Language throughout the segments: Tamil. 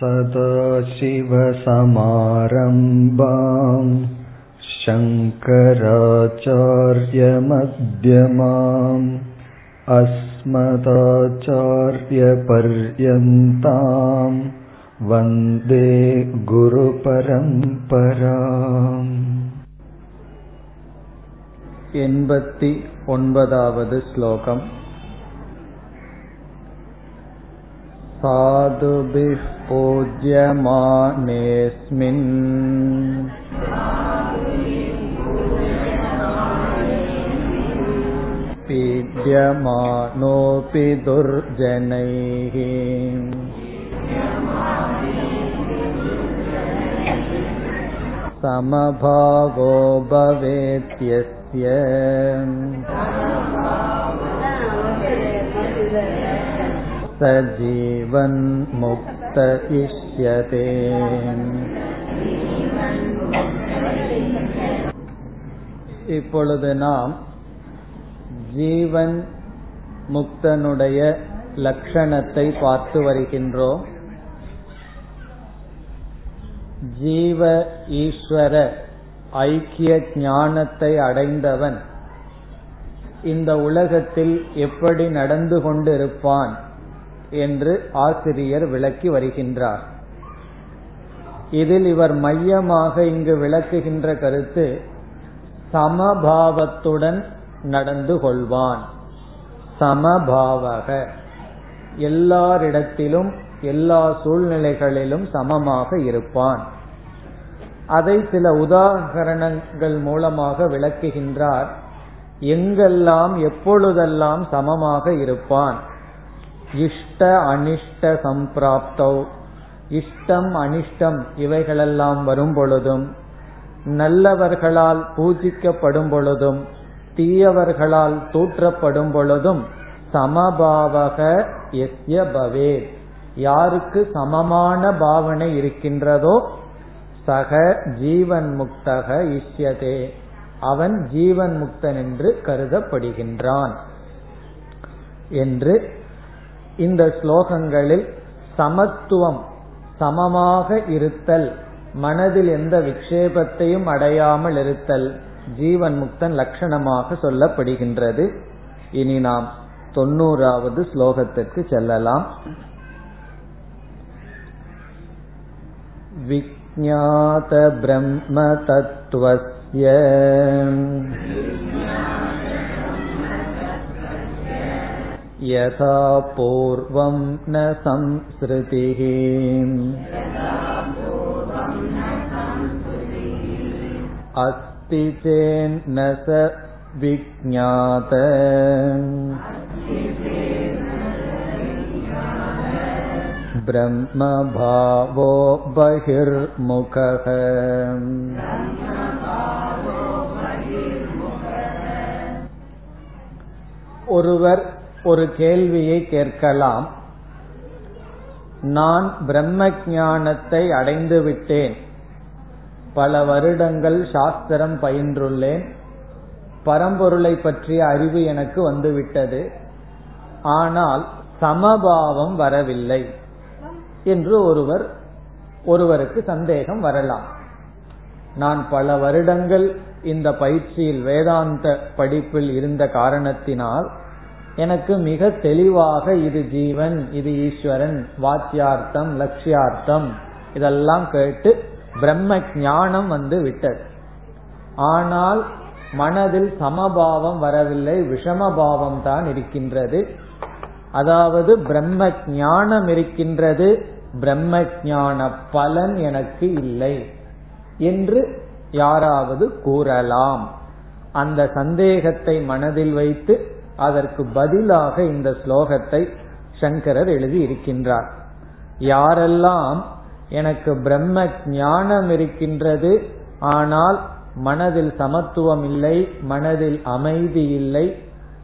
सदाशिवसमारम्भाम् शङ्कराचार्यमध्यमाम् अस्मदाचार्यपर्यन्ताम् वन्दे गुरुपरम्पराम् एण्पति ओन्पदावद् श्लोकम् साधुभिः पूज्यमानेऽस्मिन् पीड्यमानोऽपि दुर्जनैः समभावो भवेत्यस्य स जीवन्मुक्त इष्यते இப்பொழுது நாம் ஜீவன் முக்தனுடைய லட்சணத்தை பார்த்து வருகின்றோம் ஜீவ ஈஸ்வர ஐக்கிய ஞானத்தை அடைந்தவன் இந்த உலகத்தில் எப்படி நடந்து கொண்டிருப்பான் என்று ஆசிரியர் விளக்கி வருகின்றார். இதில் இவர் மையமாக இங்கு விளக்குகின்ற கருத்து சமபாவத்துடன் நடந்து கொள்வான். சமபாவக. எல்லாரிடத்திலும் எல்லா சூழ்நிலைகளிலும் சமமாக இருப்பான். அதை சில உதாகரணங்கள் மூலமாக விளக்குகின்றார். எங்கெல்லாம் எப்பொழுதெல்லாம் சமமாக இருப்பான்? இஷ்ட அனிஷ்ட சம்பிராப்தோ. இஷ்டம் அனிஷ்டம் இவைகளெல்லாம் வரும் பொழுதும் நல்லவர்களால் பூஜிக்கப்படும் பொழுதும் தீயவர்களால் தூற்றப்படும் பொழுதும் சமபாவக எஸ்ய பவே. யாருக்கு சமமான பாவனை இருக்கின்றதோ சக ஜீவன் முக்தக இஷ்யதே. அவன் ஜீவன் முக்தன் என்று கருதப்படுகின்றான். என்று இந்த ஸ்லோகங்களில் சமத்துவம் சமமாக இருத்தல் மனதில் எந்த விக்ஷேபத்தையும் அடையாமல் இருத்தல் ஜீவன் முக்தன் லட்சணமாக சொல்லப்படுகின்றது. இனி நாம் தொண்ணூறாவது ஸ்லோகத்திற்கு செல்லலாம். விஜாத यथा पूर्वं न संसृतिः अस्ति चेन्न स विज्ञात ब्रह्मभावो बहिर्मुखः ஒருவர் ஒரு கேள்வியை கேட்கலாம். நான் பிரம்ம ஞானத்தை அடைந்து விட்டேன். பல வருடங்கள் சாஸ்திரம் பயின்றுள்ளேன். பரம்பொருளை பற்றிய அறிவு எனக்கு வந்துவிட்டது. ஆனால் சமபாவம் வரவில்லை என்று ஒருவர் ஒருவருக்கு சந்தேகம் வரலாம். நான் பல வருடங்கள் இந்த பயிற்சியில் வேதாந்த படிப்பில் இருந்த காரணத்தினால் எனக்கு மிக தெளிவாக இது ஜீவன் இது ஈஸ்வரன் வாத்தியார்த்தம் லட்சியார்த்தம். இதெல்லாம் கேட்டு பிரம்ம ஞானம் வந்து விட்டது. ஆனால் மனதில் சமபாவம் வரவில்லை விஷமபாவம் தான் இருக்கின்றது. அதாவது பிரம்ம ஞானம் இருக்கின்றது பிரம்ம ஞான பலன் எனக்கு இல்லை என்று யாராவது கூறலாம். அந்த சந்தேகத்தை மனதில் வைத்து அதற்கு பதிலாக இந்த ஸ்லோகத்தை சங்கரர் எழுதி இருக்கின்றார் யாரெல்லாம் எனக்கு பிரம்ம ஞானம் இருக்கின்றது ஆனால் மனதில் சமத்துவம் இல்லை மனதில் அமைதி இல்லை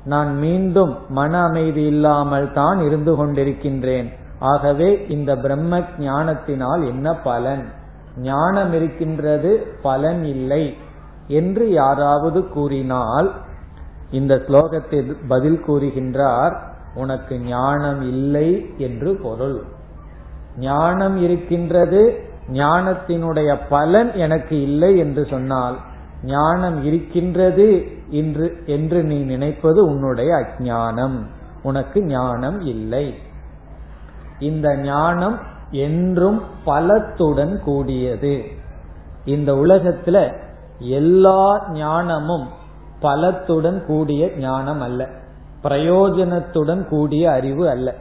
நான் மீண்டும் மன அமைதி இல்லாமல் தான் இருந்து கொண்டிருக்கின்றேன். ஆகவே இந்த பிரம்ம ஞானத்தினால் என்ன பலன்? ஞானம் இருக்கின்றது பலன் இல்லை என்று யாராவது கூறினால் இந்த ஸ்லோகத்தில் பதில் கூறுகின்றார் உனக்கு ஞானம் இல்லை என்று பொருள். ஞானம் இருக்கின்றது ஞானத்தினுடைய பலன் எனக்கு இல்லை என்று சொன்னால் ஞானம் இருக்கின்றது என்று என்று நீ நினைப்பது உன்னுடைய அஜானம் உனக்கு ஞானம் இல்லை. இந்த ஞானம் என்றும் பலத்துடன் கூடியது. இந்த உலகத்துல எல்லா ஞானமும் பலத்துடன் கூடிய ஞானம் அல்ல. பிரயோஜனத்துடன் கூடிய அறிவு அல்ல.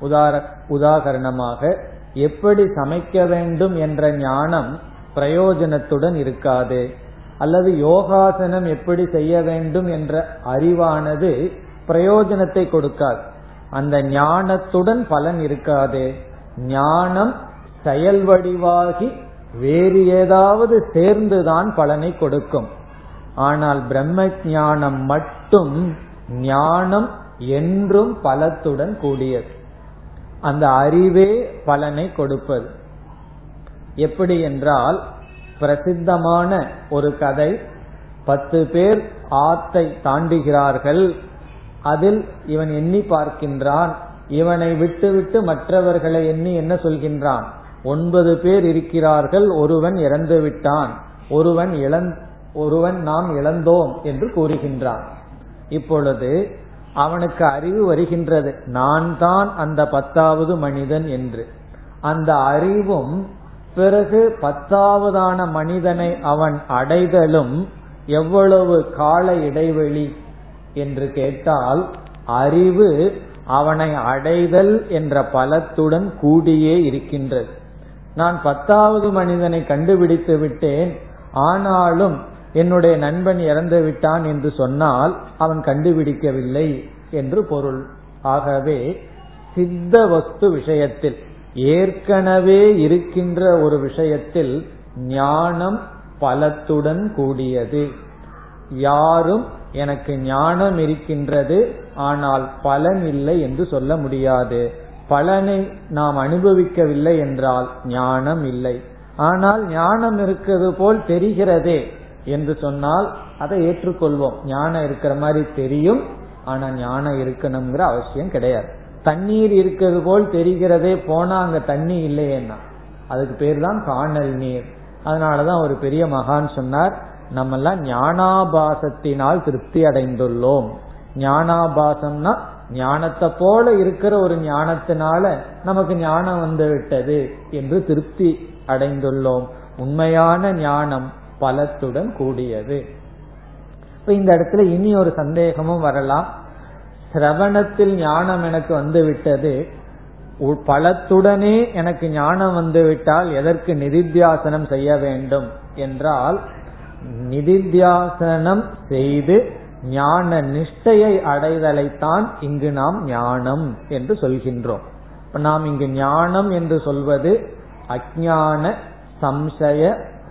உதார உதாகரணமாக எப்படி சமைக்க வேண்டும் என்ற ஞானம் பிரயோஜனத்துடன் இருக்காது. அல்லது யோகாசனம் எப்படி செய்ய வேண்டும் என்ற அறிவானது பிரயோஜனத்தை கொடுக்காது. அந்த ஞானத்துடன் பலன் இருக்காது. ஞானம் செயல் வடிவாகி வேறு ஏதாவது சேர்ந்துதான் பலனை கொடுக்கும். ஆனால் பிரம்ம ஞானம் மட்டும் ஞானம் என்றும் பலத்துடன் கூடியது. அந்த அறிவே பலனை கொடுப்பது. எப்படி என்றால் பிரசித்தமான ஒரு கதை பத்து பேர் ஆத்தை தாண்டுகிறார்கள். அதில் இவன் எண்ணி பார்க்கின்றான். இவனை விட்டுவிட்டு மற்றவர்களை எண்ணி என்ன சொல்கின்றான்? ஒன்பது பேர் இருக்கிறார்கள். ஒருவன் இறந்து விட்டான். ஒருவன் ஒருவன் நாம் இழந்தோம் என்று கூறுகின்றான். இப்பொழுது அவனுக்கு அறிவு வருகின்றது. நான் தான் அந்த பத்தாவது மனிதன் என்று. அந்த அறிவும் பிறகு பத்தாவதான மனிதனை அவன் அடைதலும் எவ்வளவு கால இடைவெளி என்று கேட்டால் அறிவு அவனை அடைதல் என்ற பலத்துடன் கூடியே இருக்கின்றது. நான் பத்தாவது மனிதனை கண்டுபிடித்து விட்டேன். ஆனாலும் என்னுடைய நண்பன் இறந்து விட்டான் என்று சொன்னால் அவன் கண்டுபிடிக்கவில்லை என்று பொருள். ஆகவே சித்த வஸ்து விஷயத்தில் ஏற்கனவே இருக்கின்ற ஒரு விஷயத்தில் ஞானம் பலத்துடன் கூடியது. யாரும் எனக்கு ஞானம் இருக்கின்றது ஆனால் பலன் இல்லை என்று சொல்ல முடியாது. பலனை நாம் அனுபவிக்கவில்லை என்றால் ஞானம் இல்லை. ஆனால் ஞானம் இருக்கிறது போல் தெரிகிறதே என்று சொன்னால் அதை ஏற்றுக்கொள்வோம். ஞானம் இருக்கிற மாதிரி தெரியும் ஆனா ஞானம் இருக்கணுங்கிற அவசியம் கிடையாது. தண்ணீர் இருக்கிறது போல் தெரிகிறதே போனா அங்க தண்ணி இல்லையேன்னா. அதுக்கு பேர் தான் காணல் நீர். அதனாலதான் ஒரு பெரிய மகான் சொன்னார் நம்ம எல்லாம் ஞானாபாசத்தினால் திருப்தி அடைந்துள்ளோம். ஞானாபாசம்னா ஞானத்தை போல இருக்கிற ஒரு ஞானத்தினால நமக்கு ஞானம் வந்து விட்டது என்று திருப்தி அடைந்துள்ளோம். உண்மையான ஞானம் பலத்துடன் கூடியது. இந்த இடத்துல இனி ஒரு சந்தேகமும் வரலாம். சிரவணத்தில் ஞானம் எனக்கு வந்து விட்டது பலத்துடனே எனக்கு ஞானம் வந்து விட்டால் எதற்கு நிதித்தியாசனம் செய்ய வேண்டும்? என்றால் நிதித்தியாசனம் செய்து ஞான நிஷ்டையை அடைதலைத்தான் இங்கு நாம் ஞானம் என்று சொல்கின்றோம். நாம் இங்கு ஞானம் என்று சொல்வது அஜான சம்சய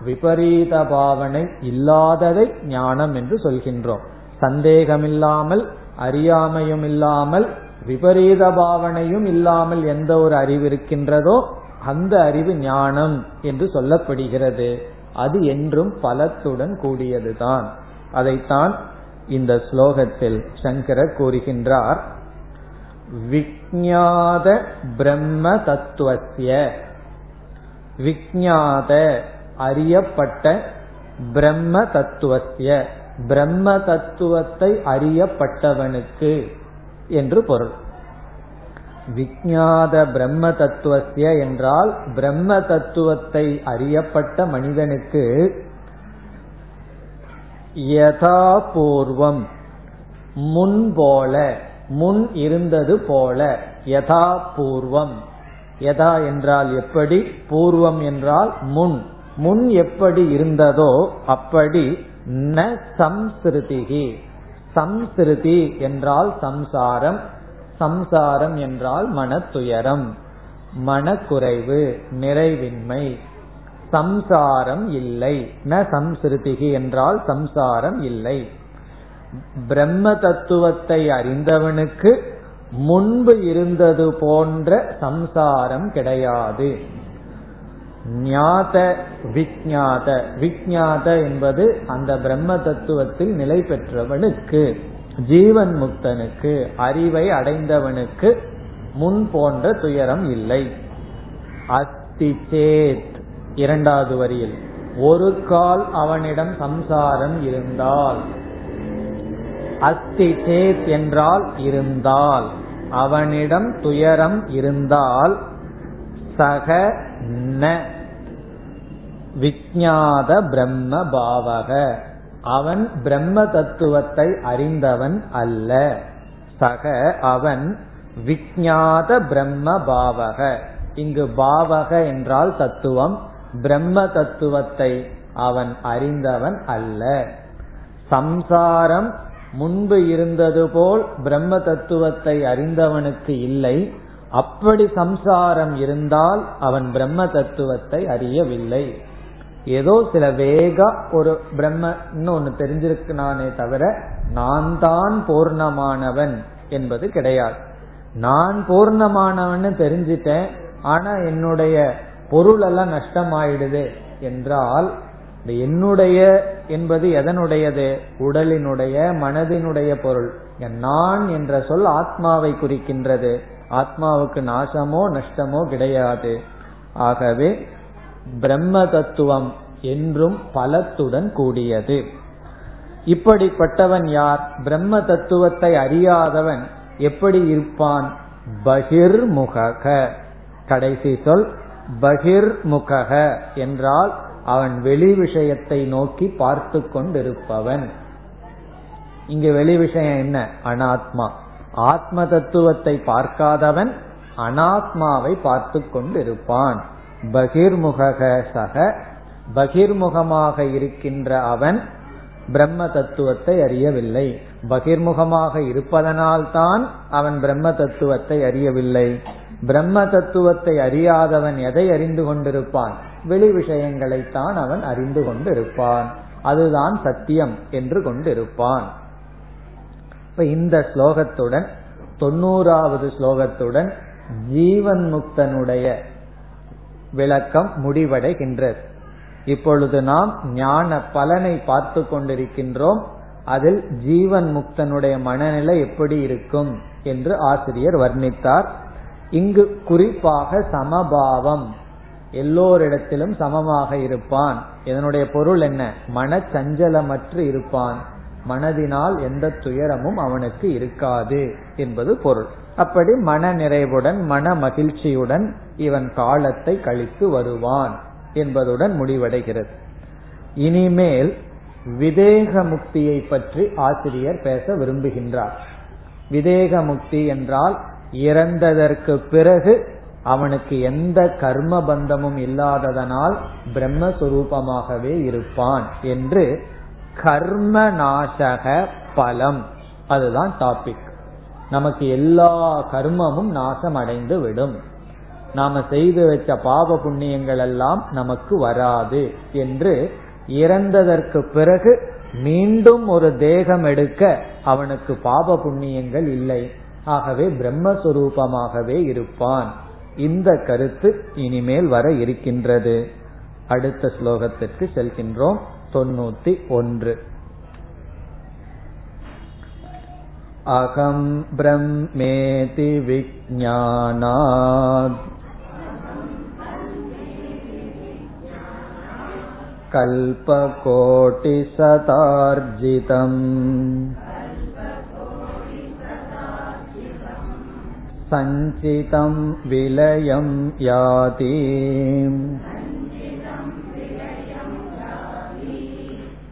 விபரீத பாவனை இல்லாததை ஞானம் என்று சொல்கின்றோம். சந்தேகமில்லாமல் அறியாமையும் இல்லாமல் விபரீத பாவனையும் இல்லாமல் எந்த ஒரு அறிவு இருக்கின்றதோ அந்த அறிவு ஞானம் என்று சொல்லப்படுகிறது. அது என்றும் பலத்துடன் கூடியதுதான். அதைத்தான் இந்த ஸ்லோகத்தில் சங்கரர் கூறுகின்றார். விஜாத பிரம்ம தத்துவசிய விஜாத அறியப்பட்ட பிரம்ம தத்துவத்திய பிரம்ம தத்துவத்தை அறியப்பட்டவனுக்கு என்று பொருள். விஜாத பிரம்ம தத்துவத்திய என்றால் பிரம்ம தத்துவத்தை அறியப்பட்ட மனிதனுக்கு யதா பூர்வம் முன் போல முன் இருந்தது போல யதா பூர்வம். யதா என்றால் எப்படி? பூர்வம் என்றால் முன். முன் எப்படி இருந்ததோ அப்படி ந சம்ஸ்ருதிகி சம்ஸ்ருதி என்றால் சம்சாரம் சம்சாரம் என்றால் மனத்துயரம். மனக்குறைவு நிறைவின்மை. சம்சாரம் இல்லை. ந சம்ஸ்ருதிகி என்றால் சம்சாரம் இல்லை. பிரம்ம தத்துவத்தை அறிந்தவனுக்கு முன்பு இருந்தது போன்ற சம்சாரம் கிடையாது. ஞாத விஜாத விஜாத என்பது அந்த பிரம்ம தத்துவத்தில் நிலை பெற்றவனுக்கு ஜீவன் முக்தனுக்கு அறிவை அடைந்தவனுக்கு முன் போன்ற துயரம் இல்லை. அஸ்தி சேத். இரண்டாவது வரியில் ஒரு கால் அவனிடம் சம்சாரம் இருந்தால் அஸ்தி சேத் என்றால் இருந்தால் அவனிடம் துயரம் இருந்தால் சக ந. விஜாத பிரம்ம பாவக. அவன் பிரம்ம தத்துவத்தை அறிந்தவன் அல்ல. சக அவன் விஜாத பிரம்ம பாவக. இங்கு பாவக என்றால் தத்துவம். பிரம்ம தத்துவத்தை அவன் அறிந்தவன் அல்ல. சம்சாரம் முன்பு இருந்தது போல் பிரம்ம தத்துவத்தை அறிந்தவனுக்கு இல்லை. அப்படி சம்சாரம் இருந்தால் அவன் பிரம்ம தத்துவத்தை அறியவில்லை. ஏதோ சில வேக ஒரு பிரம்மன்னு ஒன்னு தெரிஞ்சிருக்கானே தவிர நான் தான் பூர்ணமானவன் என்பது கிடையாது. நான் பூர்ணமானவன் தெரிஞ்சிட்டேன் ஆனா என்னுடைய பொருள் எல்லாம் நஷ்டமாயிடுது என்றால் என்னுடைய என்பது எதனுடையது? உடலினுடைய மனதினுடைய பொருள். நான் என்ற சொல் ஆத்மாவை குறிக்கின்றது. ஆத்மாவுக்கு நாசமோ நஷ்டமோ கிடையாது. ஆகவே பிரம்ம தத்துவம் என்றும் பலத்துடன் கூடியது. இப்படிப்பட்டவன் யார்? பிரம்ம தத்துவத்தை அறியாதவன் எப்படி இருப்பான்? பகிர்முக கடைசி சொல் பகிர்முக என்றால் அவன் வெளி விஷயத்தை நோக்கி பார்த்து கொண்டிருப்பவன். இங்கு வெளி விஷயம் என்ன? அனாத்மா. ஆத்ம தத்துவத்தை பார்க்காதவன் அனாத்மாவை பார்த்து கொண்டிருப்பான் பகிர்முக சக பகிர்முகமாக இருக்கின்ற அவன் பிரம்ம தத்துவத்தை அறியவில்லை. பகிர்முகமாக இருப்பதனால்தான் அவன் பிரம்ம தத்துவத்தை அறியவில்லை. பிரம்ம தத்துவத்தை அறியாதவன் எதை அறிந்து கொண்டிருப்பான்? வெளி விஷயங்களைத்தான் அவன் அறிந்து கொண்டிருப்பான். அதுதான் சத்தியம் என்று கொண்டிருப்பான். இப்ப இந்த ஸ்லோகத்துடன் தொண்ணூறாவது ஸ்லோகத்துடன் ஜீவன் முக்தனுடைய விளக்கம் முடிவடைகின்றது. இப்பொழுது நாம் ஞான பலனை பார்த்து கொண்டிருக்கின்றோம். அதில் ஜீவன் முக்தனுடைய மனநிலை எப்படி இருக்கும் என்று ஆசிரியர் வர்ணித்தார். இங்கு குறிப்பாக சமபாவம். எல்லோரிடத்திலும் சமமாக இருப்பான். இதனுடைய பொருள் என்ன? மனச்சஞ்சலமற்று இருப்பான். மனதினால் எந்த துயரமும் அவனுக்கு இருக்காது என்பது பொருள். அப்படி மன நிறைவுடன் மன மகிழ்ச்சியுடன் இவன் காலத்தை கழித்து வருவான் என்பதுடன் முடிவடைகிறது. இனிமேல் விதேக முக்தியை பற்றி ஆசிரியர் பேச விரும்புகின்றார். விதேக முக்தி என்றால் இறந்ததற்கு பிறகு அவனுக்கு எந்த கர்ம பந்தமும் இல்லாததனால் பிரம்மஸ்வரூபமாகவே இருப்பான் என்று கர்ம நாசக பலம். அதுதான் டாபிக் நமக்கு எல்லா கர்மமும் நாசம் அடைந்து விடும் நாம செய்து வச்ச பாவ புண்ணியங்கள் எல்லாம் நமக்கு வராது என்று இறந்ததற்கு பிறகு மீண்டும் ஒரு தேகம் எடுக்க அவனுக்கு பாப புண்ணியங்கள் இல்லை. ஆகவே பிரம்மஸ்வரூபமாகவே இருப்பான். இந்த கருத்து இனிமேல் வர இருக்கின்றது. அடுத்த ஸ்லோகத்திற்கு செல்கின்றோம். தொண்ணூத்தி ஒன்று அகம் பிரம்மேதி விஜானாத் कल्पकोटिशतार्जितम् सञ्चितं विलयं याति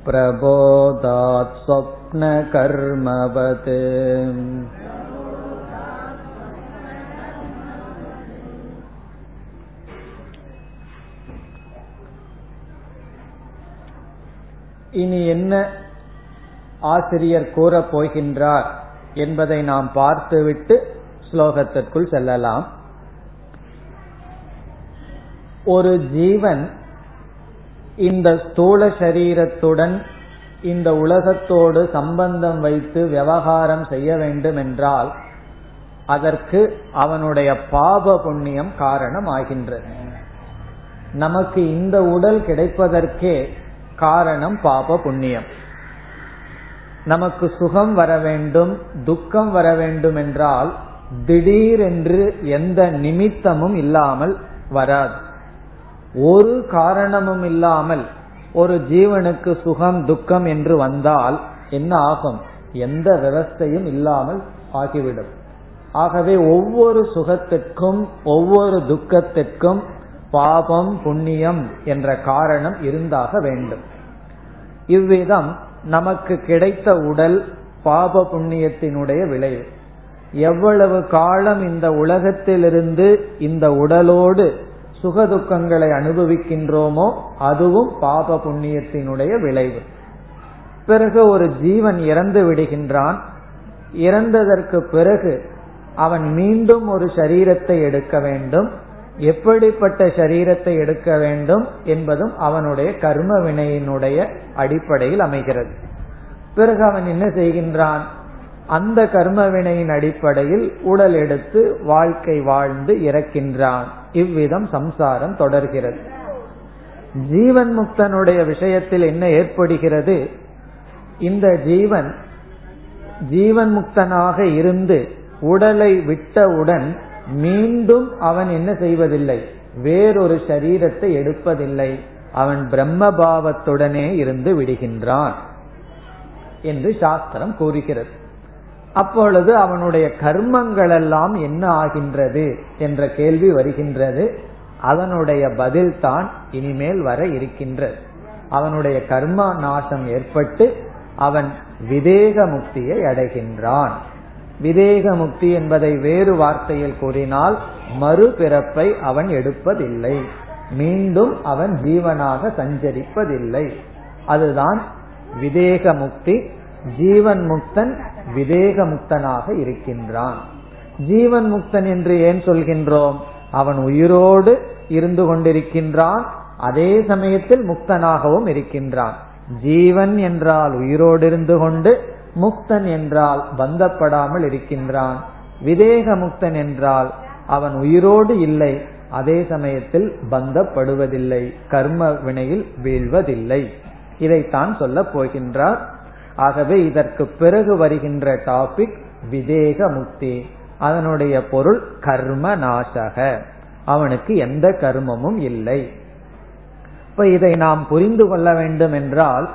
प्रबोधात् स्वप्नकर्मवत् இனி என்ன ஆசிரியர் கூறப் போகின்றார் என்பதை நாம் பார்த்துவிட்டு ஸ்லோகத்திற்குள் செல்லலாம் ஒரு ஜீவன் இந்த ஸ்தூல சரீரத்துடன் இந்த உலகத்தோடு சம்பந்தம் வைத்து விவகாரம் செய்ய வேண்டும் என்றால் அதற்கு அவனுடைய பாப புண்ணியம் காரணம் ஆகின்றது நமக்கு இந்த உடல் கிடைப்பதற்கே காரணம் பாப புண்ணியம். நமக்கு சுகம் வர வேண்டும் துக்கம் வர வேண்டும் என்றால் திடீரென்று எந்த நிமித்தமும் இல்லாமல் வராது. ஒரு காரணமும் இல்லாமல் ஒரு ஜீவனுக்கு சுகம் துக்கம் என்று வந்தால் என்ன ஆகும்? எந்த விவஸ்தையும் இல்லாமல் ஆகிவிடும். ஆகவே ஒவ்வொரு சுகத்திற்கும் ஒவ்வொரு துக்கத்திற்கும் பாபம் புண்ணியம் என்ற காரணம் இருந்தாக வேண்டும். இவ்விதம் நமக்கு கிடைத்த உடல் பாப புண்ணியத்தினுடைய விளைவு. எவ்வளவு காலம் இந்த உலகத்திலிருந்து இந்த உடலோடு சுகதுக்கங்களை அனுபவிக்கின்றோமோ அதுவும் பாப புண்ணியத்தினுடைய விளைவு. பிறகு ஒரு ஜீவன் இறந்து விடுகின்றான். இறந்ததற்கு பிறகு அவன் மீண்டும் ஒரு சரீரத்தை எடுக்க வேண்டும். எப்படிப்பட்ட சரீரத்தை எடுக்க வேண்டும் என்பதும் அவனுடைய கர்ம வினையினுடைய அடிப்படையில் அமைகிறது. பிறகு அவன் என்ன செய்கின்றான்? அந்த கர்ம வினையின் அடிப்படையில் உடல் எடுத்து வாழ்க்கை வாழ்ந்து இறக்கின்றான். இவ்விதம் சம்சாரம் தொடர்கிறது. ஜீவன் முக்தனுடைய விஷயத்தில் என்ன ஏற்படுகிறது? இந்த ஜீவன் ஜீவன் முக்தனாக இருந்து உடலை விட்டவுடன் மீண்டும் அவன் என்ன செய்வதில்லை? வேறொரு சரீரத்தை எடுப்பதில்லை. அவன் பிரம்ம பாவத்துடனே இருந்து விடுகின்றான் என்று சாஸ்திரம் கூறுகிறது. அப்பொழுது அவனுடைய கர்மங்கள் எல்லாம் என்ன ஆகின்றது என்ற கேள்வி வருகின்றது. அதனுடைய பதில் தான் இனிமேல் வர இருக்கின்றது. அவனுடைய கர்ம நாசம் ஏற்பட்டு அவன் விதேக முக்தியை அடைகின்றான். விதேக முக்தி என்பதை வேறு வார்த்தையில் கூறினால் மறுபிறப்பை அவன் எடுப்பதில்லை. மீண்டும் அவன் ஜீவனாக சஞ்சரிப்பதில்லை. அதுதான் விதேக முக்தி ஜீவன் முக்தன் விதேக முக்தனாக இருக்கின்றான். ஜீவன் முக்தன் என்று ஏன் சொல்கின்றோம்? அவன் உயிரோடு இருந்து கொண்டிருக்கின்றான். அதே சமயத்தில் முக்தனாகவும் இருக்கின்றான். ஜீவன் என்றால் உயிரோடு இருந்து கொண்டு முக்தன் என்றால் பந்தப்படாமல் இருக்கின்றான். விதேக முக்தன் என்றால் அவன் உயிரோடு இல்லை. அதே சமயத்தில் பந்தப்படுவதில்லை. கர்ம வினையில் வீழ்வதில்லை. இதைத்தான் சொல்லப் போகின்றார். ஆகவே இதற்கு பிறகு வருகின்ற டாபிக் விதேக முக்தி அதனுடைய பொருள் கர்ம நாசக அவனுக்கு எந்த கர்மமும் இல்லை. இப்ப இதை நாம் புரிந்து கொள்ள வேண்டும் என்றால்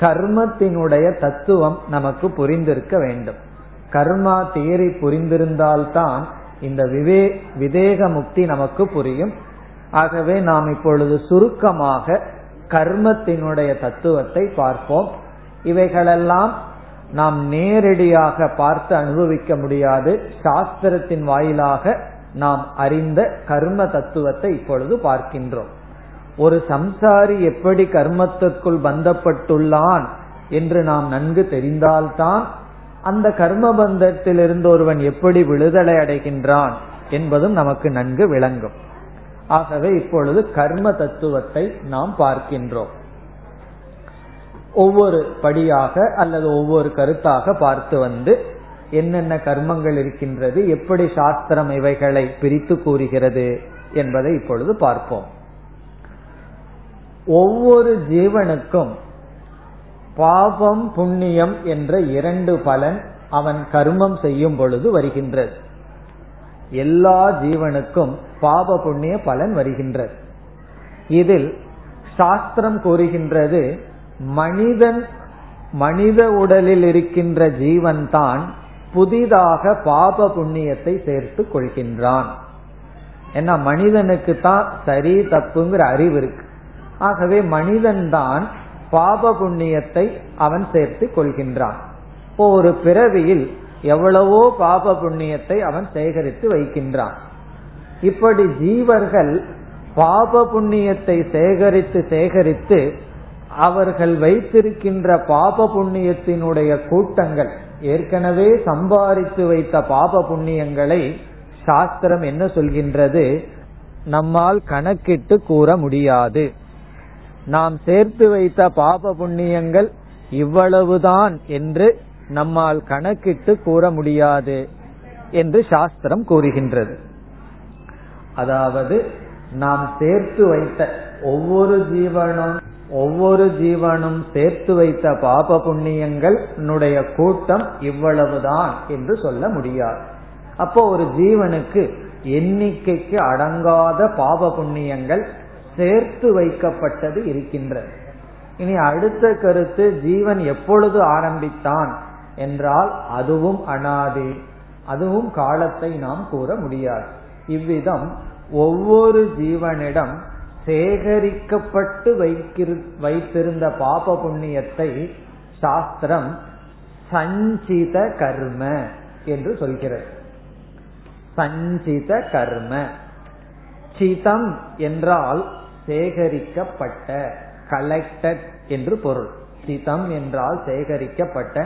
கர்மத்தினுடைய தத்துவம் நமக்கு புரிந்திருக்க வேண்டும். கர்மா தேரி புரிந்திருந்தால்தான் இந்த விவே விதேக முக்தி நமக்கு புரியும். ஆகவே நாம் இப்பொழுது சுருக்கமாக கர்மத்தினுடைய தத்துவத்தை பார்ப்போம். இவைகளெல்லாம் நாம் நேரடியாக பார்த்து அனுபவிக்க முடியாது. சாஸ்திரத்தின் வாயிலாக நாம் அறிந்த கர்ம தத்துவத்தை இப்பொழுது பார்க்கின்றோம். ஒரு சம்சாரி எப்படி கர்மத்திற்குள் பந்தப்பட்டுள்ளான் என்று நாம் நன்கு தெரிந்தால்தான் அந்த கர்ம பந்தத்திலிருந்து ஒருவன் எப்படி விடுதலை அடைகின்றான் என்பதும் நமக்கு நன்கு விளங்கும். ஆகவே இப்பொழுது கர்ம தத்துவத்தை நாம் பார்க்கின்றோம். ஒவ்வொரு படியாக அல்லது ஒவ்வொரு கருத்தாக பார்த்து வந்து என்னென்ன கர்மங்கள் இருக்கின்றது எப்படி சாஸ்திரம் இவைகளை பிரித்து கூறுகிறது என்பதை இப்பொழுது பார்ப்போம். ஒவ்வொரு ஜீவனுக்கும் பாபம் புண்ணியம் என்ற இரண்டு பலன் அவன் கர்மம் செய்யும் பொழுது வருகின்றது. எல்லா ஜீவனுக்கும் பாப புண்ணிய பலன் வருகின்றது. இதில் சாஸ்திரம் கூறுகின்றது மனிதன் மனித உடலில் இருக்கின்ற ஜீவன் தான் புதிதாக பாப புண்ணியத்தை சேர்த்து கொள்கின்றான். ஏன்னா மனிதனுக்கு தான் சரி தப்புங்கிற அறிவு இருக்கு. ஆகவே மனிதன் தான் பாப புண்ணியத்தை அவன் சேர்த்து கொள்கின்றான். இப்போ ஒரு பிறவியில் எவ்வளவோ பாப புண்ணியத்தை அவன் சேகரித்து வைக்கின்றான். இப்படி ஜீவர்கள் பாப புண்ணியத்தை சேகரித்து சேகரித்து அவர்கள் வைத்திருக்கின்ற பாப புண்ணியத்தினுடைய கூட்டங்கள் ஏற்கனவே சம்பாதித்து வைத்த பாப புண்ணியங்களை சாஸ்திரம் என்ன சொல்கின்றது? நம்மால் கணக்கிட்டு கூற முடியாது. நாம் சேர்த்து வைத்த பாப புண்ணியங்கள் இவ்வளவுதான் என்று நம்மால் கணக்கிட்டு கூற முடியாது என்று சாஸ்திரம் கூறுகின்றது. அதாவது நாம் சேர்த்து வைத்த ஒவ்வொரு ஜீவனும் ஒவ்வொரு ஜீவனும் சேர்த்து வைத்த பாப புண்ணியங்கள் கூட்டம் இவ்வளவுதான் என்று சொல்ல முடியாது. அப்போ ஒரு ஜீவனுக்கு எண்ணிக்கைக்கு அடங்காத பாப புண்ணியங்கள் சேர்த்து வைக்கப்பட்டது இருக்கின்றது. இனி அடுத்த கருத்து ஜீவன் எப்பொழுது ஆரம்பித்தான் என்றால் அதுவும் அனாதி அதுவும் காலத்தை நாம் கூற முடியாது. இவ்விதம் ஒவ்வொரு ஜீவனிடம் சேகரிக்கப்பட்டு வைத்திருந்த பாப புண்ணியத்தை சாஸ்திரம் சஞ்சித கர்ம என்று சொல்கிறது. சஞ்சித கர்ம. சிதம் என்றால் சேகரிக்கப்பட்ட கலெக்டட் என்று பொருள். சிதம் என்றால் சேகரிக்கப்பட்ட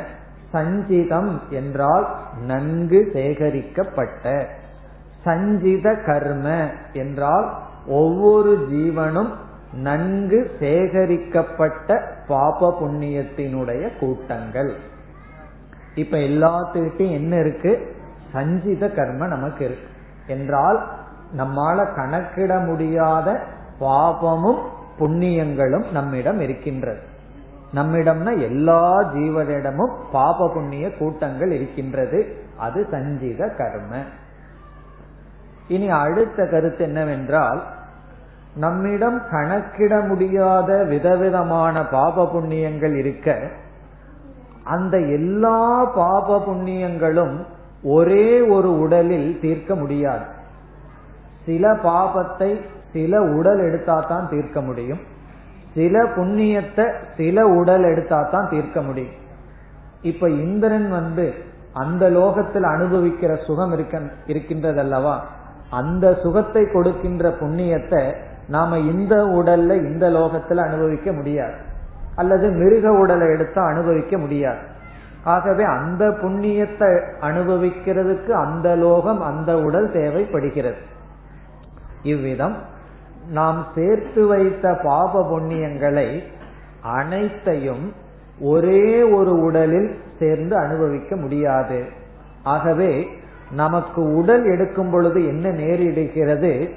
சஞ்சிதம் என்றால் நன்கு சேகரிக்கப்பட்ட. சஞ்சித கர்ம என்றால் ஒவ்வொரு ஜீவனும் நன்கு சேகரிக்கப்பட்ட பாப புண்ணியத்தினுடைய கூட்டங்கள். இப்ப எல்லாத்துக்கிட்டையும் என்ன இருக்கு? சஞ்சித கர்ம நமக்கு இருக்கு. என்றால் நம்மால கணக்கிட முடியாத பாபமும் புண்ணியங்களும் நம்மிடம் இருக்கின்றது. நம்மிடம்னா எல்லா ஜீவனிடமும் பாப புண்ணிய கூட்டங்கள் இருக்கின்றது. அது சஞ்சித கர்ம. இனி அடுத்த கருத்து என்னவென்றால் நம்மிடம் கணக்கிட முடியாத விதவிதமான பாப புண்ணியங்கள் இருக்க அந்த எல்லா பாப புண்ணியங்களும் ஒரே ஒரு உடலில் தீர்க்க முடியாது. சில பாபத்தை சில உடல் எடுத்தா தான் தீர்க்க முடியும். சில புண்ணியத்தை சில உடல் எடுத்தா தான் தீர்க்க முடியும். இப்ப இந்திரன் வந்து அந்த லோகத்தில் அனுபவிக்கிற சுகம் இருக்க இருக்கின்றதல்லவா? அந்த சுகத்தை கொடுக்கின்ற புண்ணியத்தை நாம இந்த உடல்ல இந்த லோகத்துல அனுபவிக்க முடியாது. அல்லது மிருக உடலை எடுத்தா அனுபவிக்க முடியாது. ஆகவே அந்த புண்ணியத்தை அனுபவிக்கிறதுக்கு அந்த லோகம் அந்த உடல் தேவைப்படுகிறது. இவ்விதம் நாம் சேர்த்து வைத்த பாப புண்ணியங்களை அனைத்தையும் ஒரே ஒரு உடலில் சேர்ந்து அனுபவிக்க முடியாது. ஆகவே நமக்கு உடல் எடுக்கும் பொழுது என்ன நேரிடுகிறது?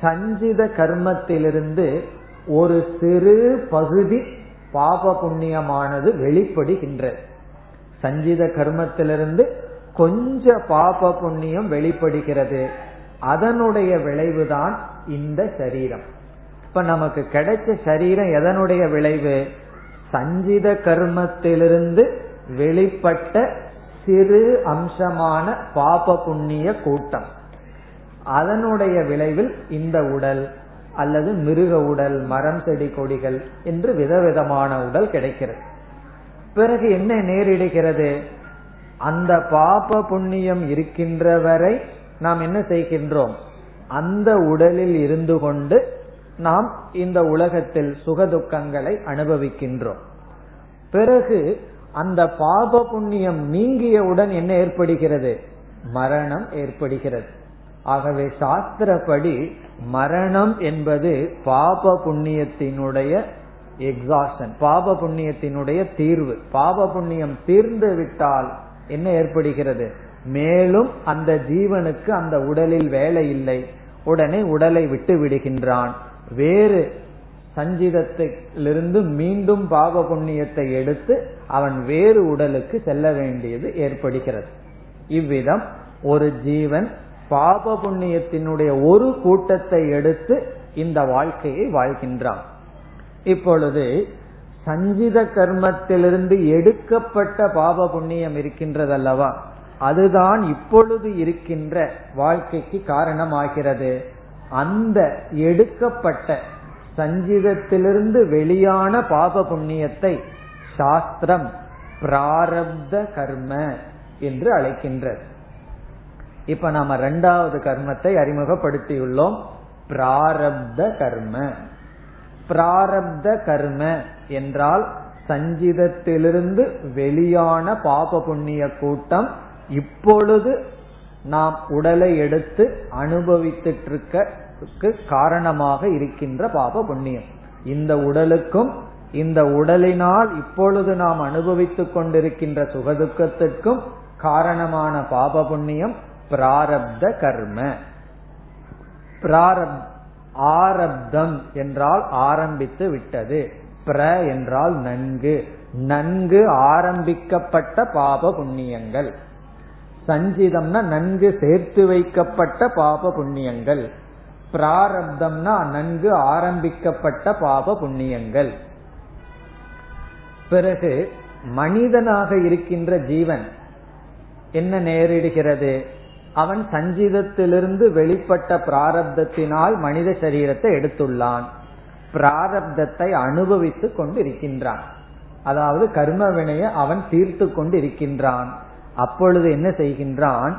சஞ்சித கர்மத்திலிருந்து ஒரு சிறு பகுதி பாப புண்ணியமானது வெளிப்படுகின்றது. சஞ்சித கர்மத்திலிருந்து கொஞ்ச பாப புண்ணியம் வெளிப்படுகிறது. அதனுடைய விளைவுதான் இந்த சரீரம். இப்ப நமக்கு கிடைச்ச சரீரம் எதனுடைய விளைவு? சஞ்சித கர்மத்திலிருந்து வெளிப்பட்ட சிறு அம்சமான பாப புண்ணிய கூட்டம். அதனுடைய விளைவில் இந்த உடல் அல்லது மிருக உடல் மரம் செடி கொடிகள் என்று விதவிதமான உடல் கிடைக்கிறது. பிறகு என்ன நேரிடுகிறது? அந்த பாப புண்ணியம் இருக்கின்ற வரை நாம் என்ன செய்கின்றோம்? அந்த உடலில் இருந்து கொண்டு நாம் இந்த உலகத்தில் சுகதுக்கங்களை அனுபவிக்கின்றோம். பிறகு அந்த பாப புண்ணியம் நீங்கியவுடன் என்ன ஏற்படுகிறது? மரணம் ஏற்படுகிறது. ஆகவே சாஸ்திரப்படி மரணம் என்பது பாப புண்ணியத்தினுடைய எக்ஸாஸ்டன் பாப புண்ணியத்தினுடைய தீர்வு. பாப புண்ணியம் தீர்ந்து விட்டால் என்ன ஏற்படுகிறது? மேலும் அந்த ஜீவனுக்கு அந்த உடலில் வேலை இல்லை. உடனே உடலை விட்டு விடுகின்றான். வேறு சஞ்சிதத்திலிருந்து மீண்டும் பாவ புண்ணியத்தை எடுத்து அவன் வேறு உடலுக்கு செல்ல வேண்டியது ஏற்படுகிறது. இவ்விதம் ஒரு ஜீவன் பாப புண்ணியத்தினுடைய ஒரு கூட்டத்தை எடுத்து இந்த வாழ்க்கையை வாழ்கின்றான். இப்பொழுது சஞ்சித கர்மத்திலிருந்து எடுக்கப்பட்ட பாப புண்ணியம் இருக்கின்றதல்லவா? அதுதான் இப்பொழுது இருக்கின்ற வாழ்க்கைக்கு காரணமாகிறது. அந்த எடுக்கப்பட்ட சஞ்சிதத்திலிருந்து வெளியான பாப புண்ணியத்தை சாஸ்திரம் பிராரப்த கர்ம என்று அழைக்கின்றது. இப்ப நாம ரெண்டாவது கர்மத்தை அறிமுகப்படுத்தியுள்ளோம். பிராரப்த கர்ம. பிராரப்த கர்ம என்றால் சஞ்சிதத்திலிருந்து வெளியான பாப புண்ணிய கூட்டம் இப்பொழுது நாம் உடலை எடுத்து அனுபவித்துட்டு இருக்க காரணமாக இருக்கின்ற பாப புண்ணியம். இந்த உடலுக்கும் இந்த உடலினால் இப்பொழுது நாம் அனுபவித்துக் கொண்டிருக்கின்ற சுகதுக்கத்திற்கும் காரணமான பாப புண்ணியம் பிராரப்த கர்ம. பிராரப் ஆரப்தம் என்றால் ஆரம்பித்து விட்டது. பிர என்றால் நன்கு. நன்கு ஆரம்பிக்கப்பட்ட பாப புண்ணியங்கள். சஞ்சிதம்னா நன்கு சேர்த்து வைக்கப்பட்ட பாப புண்ணியங்கள். பிராரப்தம்னா நன்கு ஆரம்பிக்கப்பட்ட பாப புண்ணியங்கள். பிறகு மனிதனாக இருக்கின்ற ஜீவன் என்ன நேரிடுகிறது? அவன் சஞ்சிதத்திலிருந்து வெளிப்பட்ட பிராரப்தத்தினால் மனித சரீரத்தை எடுத்துள்ளான். பிராரப்தத்தை அனுபவித்துக் கொண்டு இருக்கின்றான் அதாவது கர்ம வினையை அவன் தீர்த்து கொண்டு இருக்கின்றான் அப்பொழுது என்ன செய்கின்றான்?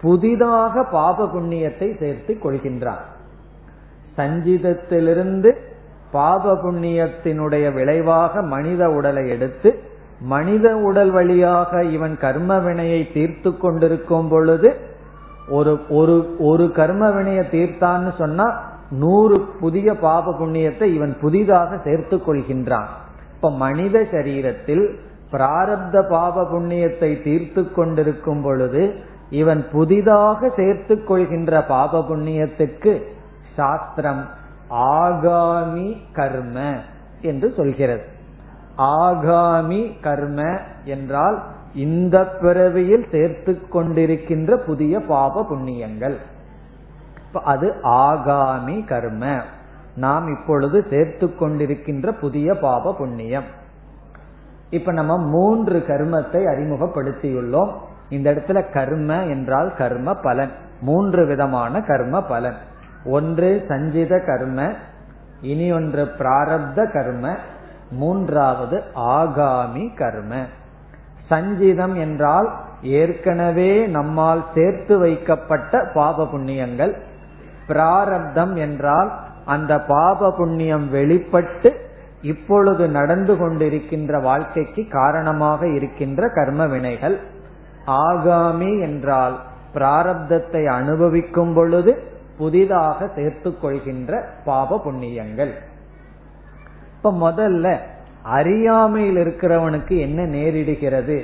புதிதாக பாப புண்ணியத்தை சேர்த்து கொள்கின்றான். சஞ்சிதத்திலிருந்து பாப புண்ணியத்தினுடைய விளைவாக மனித உடலை எடுத்து மனித உடல் வழியாக இவன் கர்ம வினையை தீர்த்து கொண்டிருக்கும் பொழுது ஒரு ஒரு ஒரு கர்ம வினையை தீர்த்தான்னு சொன்னா நூறு புதிய பாப புண்ணியத்தை இவன் புதிதாக சேர்த்து கொள்கின்றான். இப்ப மனித சரீரத்தில் பிராரப்த பாப புண்ணியத்தை தீர்த்து கொண்டிருக்கும் பொழுது இவன் புதிதாக சேர்த்து கொள்கின்ற பாப புண்ணியத்துக்கு சாஸ்திரம் ஆகாமி கர்ம என்று சொல்கிறது. ஆகாமி கர்ம என்றால் இந்த பிறவியில் சேர்த்து கொண்டிருக்கின்ற புதிய பாப புண்ணியங்கள். அது ஆகாமி கர்ம. நாம் இப்பொழுது சேர்த்து கொண்டிருக்கின்ற புதிய பாப புண்ணியம். இப்ப நம்ம மூன்று கர்மத்தை அறிமுகப்படுத்தியுள்ளோம். இந்த இடத்துல கர்ம என்றால் கர்ம பலன். மூன்று விதமான கர்ம பலன். ஒன்று சஞ்சித கர்ம இனி ஒன்று பிராரப்த கர்ம மூன்றாவது ஆகாமி கர்ம. சஞ்சிதம் என்றால் ஏற்கனவே நம்மால் சேர்த்து வைக்கப்பட்ட பாப புண்ணியங்கள். பிராரப்தம் என்றால் அந்த பாப புண்ணியம் வெளிப்பட்டு இப்பொழுது நடந்து கொண்டிருக்கின்ற வாழ்க்கைக்கு காரணமாக இருக்கின்ற கர்ம வினைகள். ஆகாமி என்றால் பிராரப்தத்தை அனுபவிக்கும் பொழுது புதிதாக சேர்த்து கொள்கின்ற பாப புண்ணியங்கள். இப்ப முதல்ல அறியாமையில் இருக்கிறவனுக்கு என்ன நேரிடுகிறது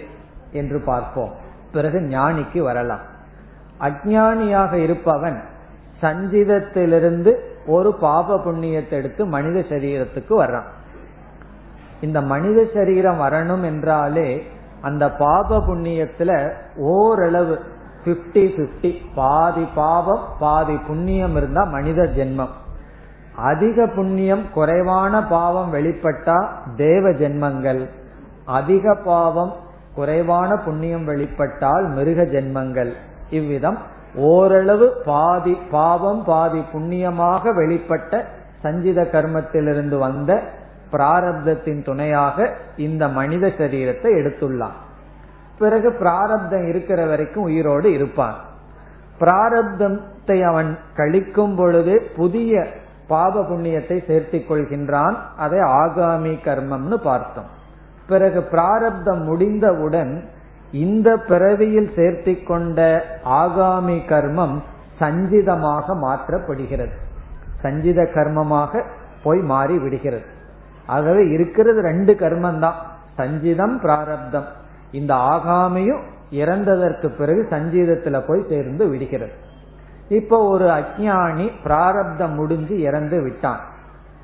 என்று பார்ப்போம். பிறகு ஞானிக்கு வரலாம். அஜானியாக இருப்பவன் சஞ்சிதத்திலிருந்து ஒரு பாப புண்ணியத்தை எடுத்து மனித சரீரத்துக்கு வர்றான். இந்த மனித சரீரம் வரணும் என்றாலே அந்த பாப புண்ணியத்துல ஓரளவு பிப்டி பிப்டி பாதி பாவம் பாதி புண்ணியம் இருந்தா மனித ஜென்மம். அதிக புண்ணியம் குறைவான பாவம் வெளிப்பட்டா தேவ ஜென்மங்கள். அதிக பாவம் குறைவான புண்ணியம் வெளிப்பட்டால் மிருக ஜென்மங்கள். இவ்விதம் ஓரளவு பாதி பாவம் பாதி புண்ணியமாக வெளிப்பட்ட சஞ்சித கர்மத்திலிருந்து வந்த பிராரப்தத்தின் துணையாக இந்த மனித சரீரத்தை எடுத்துள்ளான். பிறகு பிராரப்தம் இருக்கிற வரைக்கும் உயிரோடு இருப்பான். பிராரப்தத்தை அவன் கழிக்கும் பொழுது புதிய பாப புண்ணியத்தை சேர்த்திக் கொள்கின்றான். அதை ஆகாமி கர்மம்னு பார்த்தோம். பிறகு பிராரப்தம் முடிந்தவுடன் இந்த பிறவியில் சேர்த்தி கொண்ட ஆகாமி கர்மம் சஞ்சிதமாக மாற்றப்படுகிறது. சஞ்சித கர்மமாக போய் மாறி விடுகிறது. ஆகவே இருக்கிறது ரெண்டு கர்மம் தான் சஞ்சிதம் பிராரப்தம். இந்த ஆகாமியும் இறந்ததற்கு பிறகு சஞ்சீதத்துல போய் சேர்ந்து விடுகிறது. இப்ப ஒரு அஜானி பிராரப்தம் முடிஞ்சு இறந்து விட்டான்.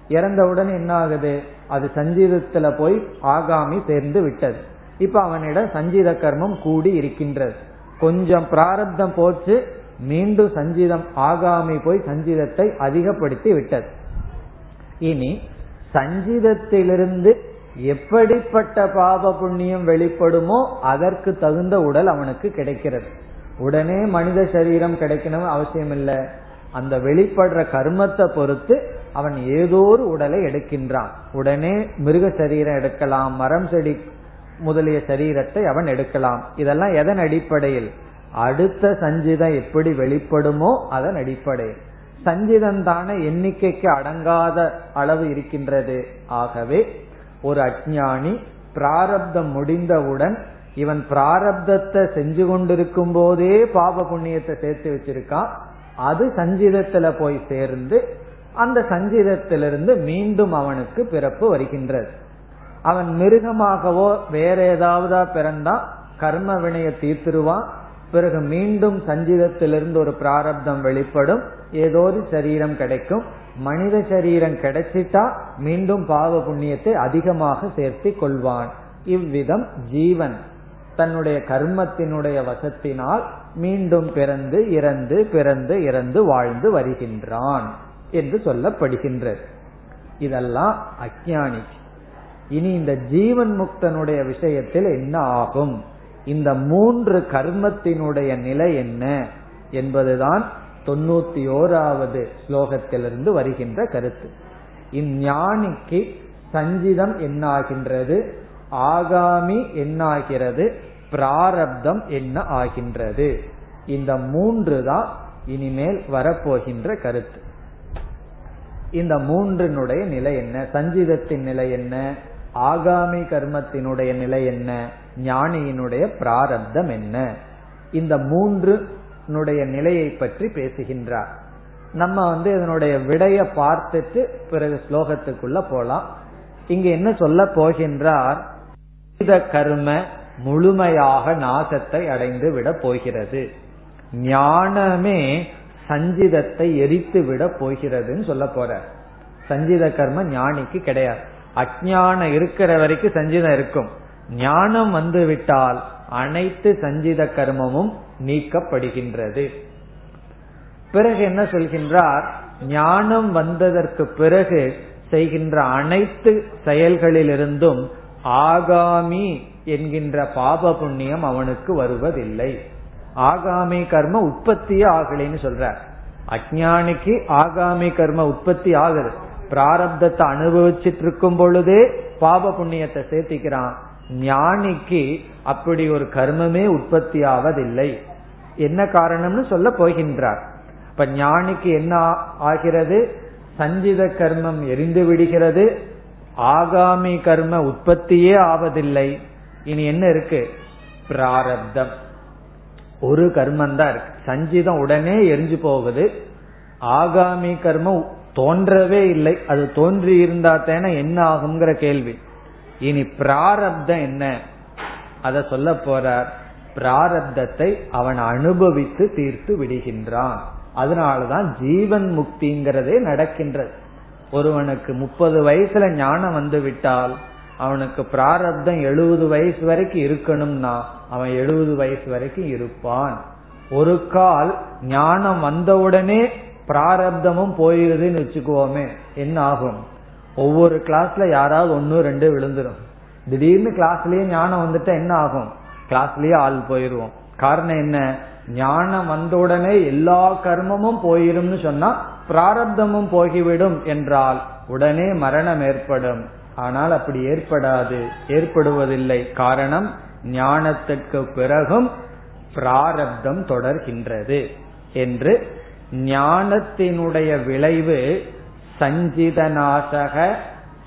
இறந்தவுடன் என்ன ஆகுது அது சஞ்சீதத்துல போய் ஆகாமி சேர்ந்து விட்டது. இப்ப அவனிடம் சஞ்சீத கர்மம் கூடி இருக்கின்றது. கொஞ்சம் பிராரப்தம் போச்சு மீண்டும் சஞ்சீதம் ஆகாமி போய் சஞ்சீதத்தை அதிகப்படுத்தி விட்டது. இனி சஞ்சீதத்திலிருந்து எப்படிப்பட்ட பாவ புண்ணியம் வெளிப்படுமோ அதற்கு தகுந்த உடல் அவனுக்கு கிடைக்கிறது. உடனே மனித சரீரம் கிடைக்கணும் அவசியம் இல்லை அந்த வெளிப்படுற கர்மத்தை பொறுத்து அவன் ஏதோ ஒரு உடலை எடுக்கின்றான். உடனே மிருக சரீரம் எடுக்கலாம் மரம் செடி முதலிய சரீரத்தை அவன் எடுக்கலாம். இதெல்லாம் எதன் அடிப்படையில்? அடுத்த சஞ்சிதம் எப்படி வெளிப்படுமோ அதன் அடிப்படையில். சஞ்சிதம் தானே எண்ணிக்கைக்கு அடங்காத அளவு இருக்கின்றது. ஆகவே ஒரு அஜானி பிராரப்தம் முடிந்தவுடன் இவன் பிராரப்தத்தை செஞ்சு கொண்டிருக்கும் போதே பாப புண்ணியத்தை சேர்த்து வச்சிருக்கான். அது சஞ்சிதத்துல போய் சேர்ந்து அந்த சஞ்சிதத்திலிருந்து மீண்டும் அவனுக்கு பிறப்பு வருகின்றது. அவன் மிருகமாகவோ வேற ஏதாவதா பிறந்தா கர்ம வினைய தீர்த்திருவான். பிறகு மீண்டும் சஞ்சிதத்திலிருந்து ஒரு பிராரப்தம் வெளிப்படும். ஏதோ ஒரு சரீரம் கிடைக்கும். மனித சரீரம் கிடைச்சிட்டா மீண்டும் பாவ புண்ணியத்தை அதிகமாக சேர்த்து கொள்வான். இவ்விதம் ஜீவன். தன்னுடைய கர்மத்தினுடைய வசத்தினால் மீண்டும் பிறந்து இறந்து பிறந்து இறந்து வாழ்ந்து வருகின்றான் என்று சொல்லப்படுகின்றது. இதெல்லாம் அஜானி. இனி இந்த ஜீவன் முக்தனுடைய விஷயத்தில் என்ன ஆகும்? இந்த மூன்று கர்மத்தினுடைய நிலை என்ன? என்பதுதான் தொண்ணூத்தி ஓராவது ஸ்லோகத்திலிருந்து வருகின்ற கருத்து. இஞ்ஞானிக்கு சஞ்சிதம் என்னாகின்றது? ஆகாமி என்னாகிறது? பிராரப்தம் என்ன ஆகின்றது? இந்த மூன்று தான் இனிமேல் வரப்போகின்ற கருத்து. இந்த மூன்றினுடைய நிலை என்ன? சஞ்சிதத்தின் நிலை என்ன? ஆகாமி கர்மத்தினுடைய நிலை என்ன? ஞானியினுடைய பிராரப்தம் என்ன? இந்த மூன்று நிலையை பற்றி பேசுகின்றார். நம்ம வந்து இதனுடைய விடைய பார்த்துட்டு பிறகு ஸ்லோகத்துக்குள்ள போலாம். இங்க என்ன சொல்ல போகின்றார்? இந்த கர்ம முழுமையாக நாசத்தை அடைந்து விட போகிறது. ஞானமே சஞ்சிதத்தை எரித்து விட போகிறதுன்னு சொல்ல போற. சஞ்சித கர்ம ஞானிக்கு கிடையாது. அஜானம் இருக்கிற வரைக்கும் சஞ்சிதம் இருக்கும். ஞானம் வந்து விட்டால் அனைத்து சஞ்சித கர்மமும் நீக்கப்படுகின்றது. பிறகு என்ன சொல்கின்றார்? ஞானம் வந்ததற்கு பிறகு செய்கின்ற அனைத்து செயல்களிலிருந்தும் ஆகாமி என்கின்ற பாப புண்ணியம் அவனுக்கு வருவதில்லை. ஆகாமி கர்ம உற்பத்தியே ஆகலைன்னு சொல்ற அஜானிக்கு ஆகாமி கர்ம உற்பத்தி ஆகுது பிராரப்தத்தை அனுபவிச்சிட்டு இருக்கும் பொழுதே பாப புண்ணியத்தை சேர்த்திக்கிறான். ஞானிக்கு அப்படி ஒரு கர்மமே உற்பத்தி ஆவதில்லை என்ன காரணம்னு சொல்ல போகின்றார். இப்ப ஞானிக்கு என்ன ஆகிறது? சஞ்சித கர்மம் எரிந்து விடுகிறது. ஆகாமி கர்ம உற்பத்தியே ஆவதில்லை. இனி என்ன இருக்கு? பிராரப்தம். ஒரு கர்மம் தான் இருக்கு. சஞ்சிதம் உடனே எரிஞ்சு போகுது. ஆகாமி கர்மம் தோன்றவே இல்லை. அது தோன்றி இருந்தா தானே என்ன ஆகுங்கிற கேள்வி. இனி பிராரப்தம் என்ன? அத சொல்ல போறார். பிராரப்தத்தை அவன் அனுபவித்து தீர்த்து விடுகின்றான். அதனாலதான் ஜீவன் முக்திங்கிறதே நடக்கின்றது. ஒருவனுக்கு முப்பது வயசுல ஞானம் வந்து விட்டால் அவனுக்கு பிராரப்தம் எழுபது வயசு வரைக்கும் இருக்கணும்னா அவன் எழுபது வயசு வரைக்கும் இருப்பான். ஒரு கால் ஞானம் வந்தவுடனே பிராரப்தமும் போயிருதுன்னு வச்சுக்குவோமே என்ன ஆகும்? ஒவ்வொரு கிளாஸ்ல யாராவது ஒன்னு ரெண்டு விழுந்துடும் திடீர்னு கிளாஸ்லயே ஞானம் வந்துட்டா என்ன ஆகும்? கிளாஸ்லயே ஆள் போயிருவோம். காரணம் என்ன? ஞானம் வந்தவுடனே எல்லா கர்மமும் போயிரும்னு சொன்னா பிராரப்தமும் போகிவிடும் என்றால் உடனே மரணம் ஏற்படும். ஆனால் அப்படி ஏற்படாது. ஏற்படுவதில்லை. காரணம் ஞானத்திற்கு பிறகும் பிராரப்தம் தொடர்கின்றது. என்று ஞானத்தினுடைய விளைவு சஞ்சித நாசக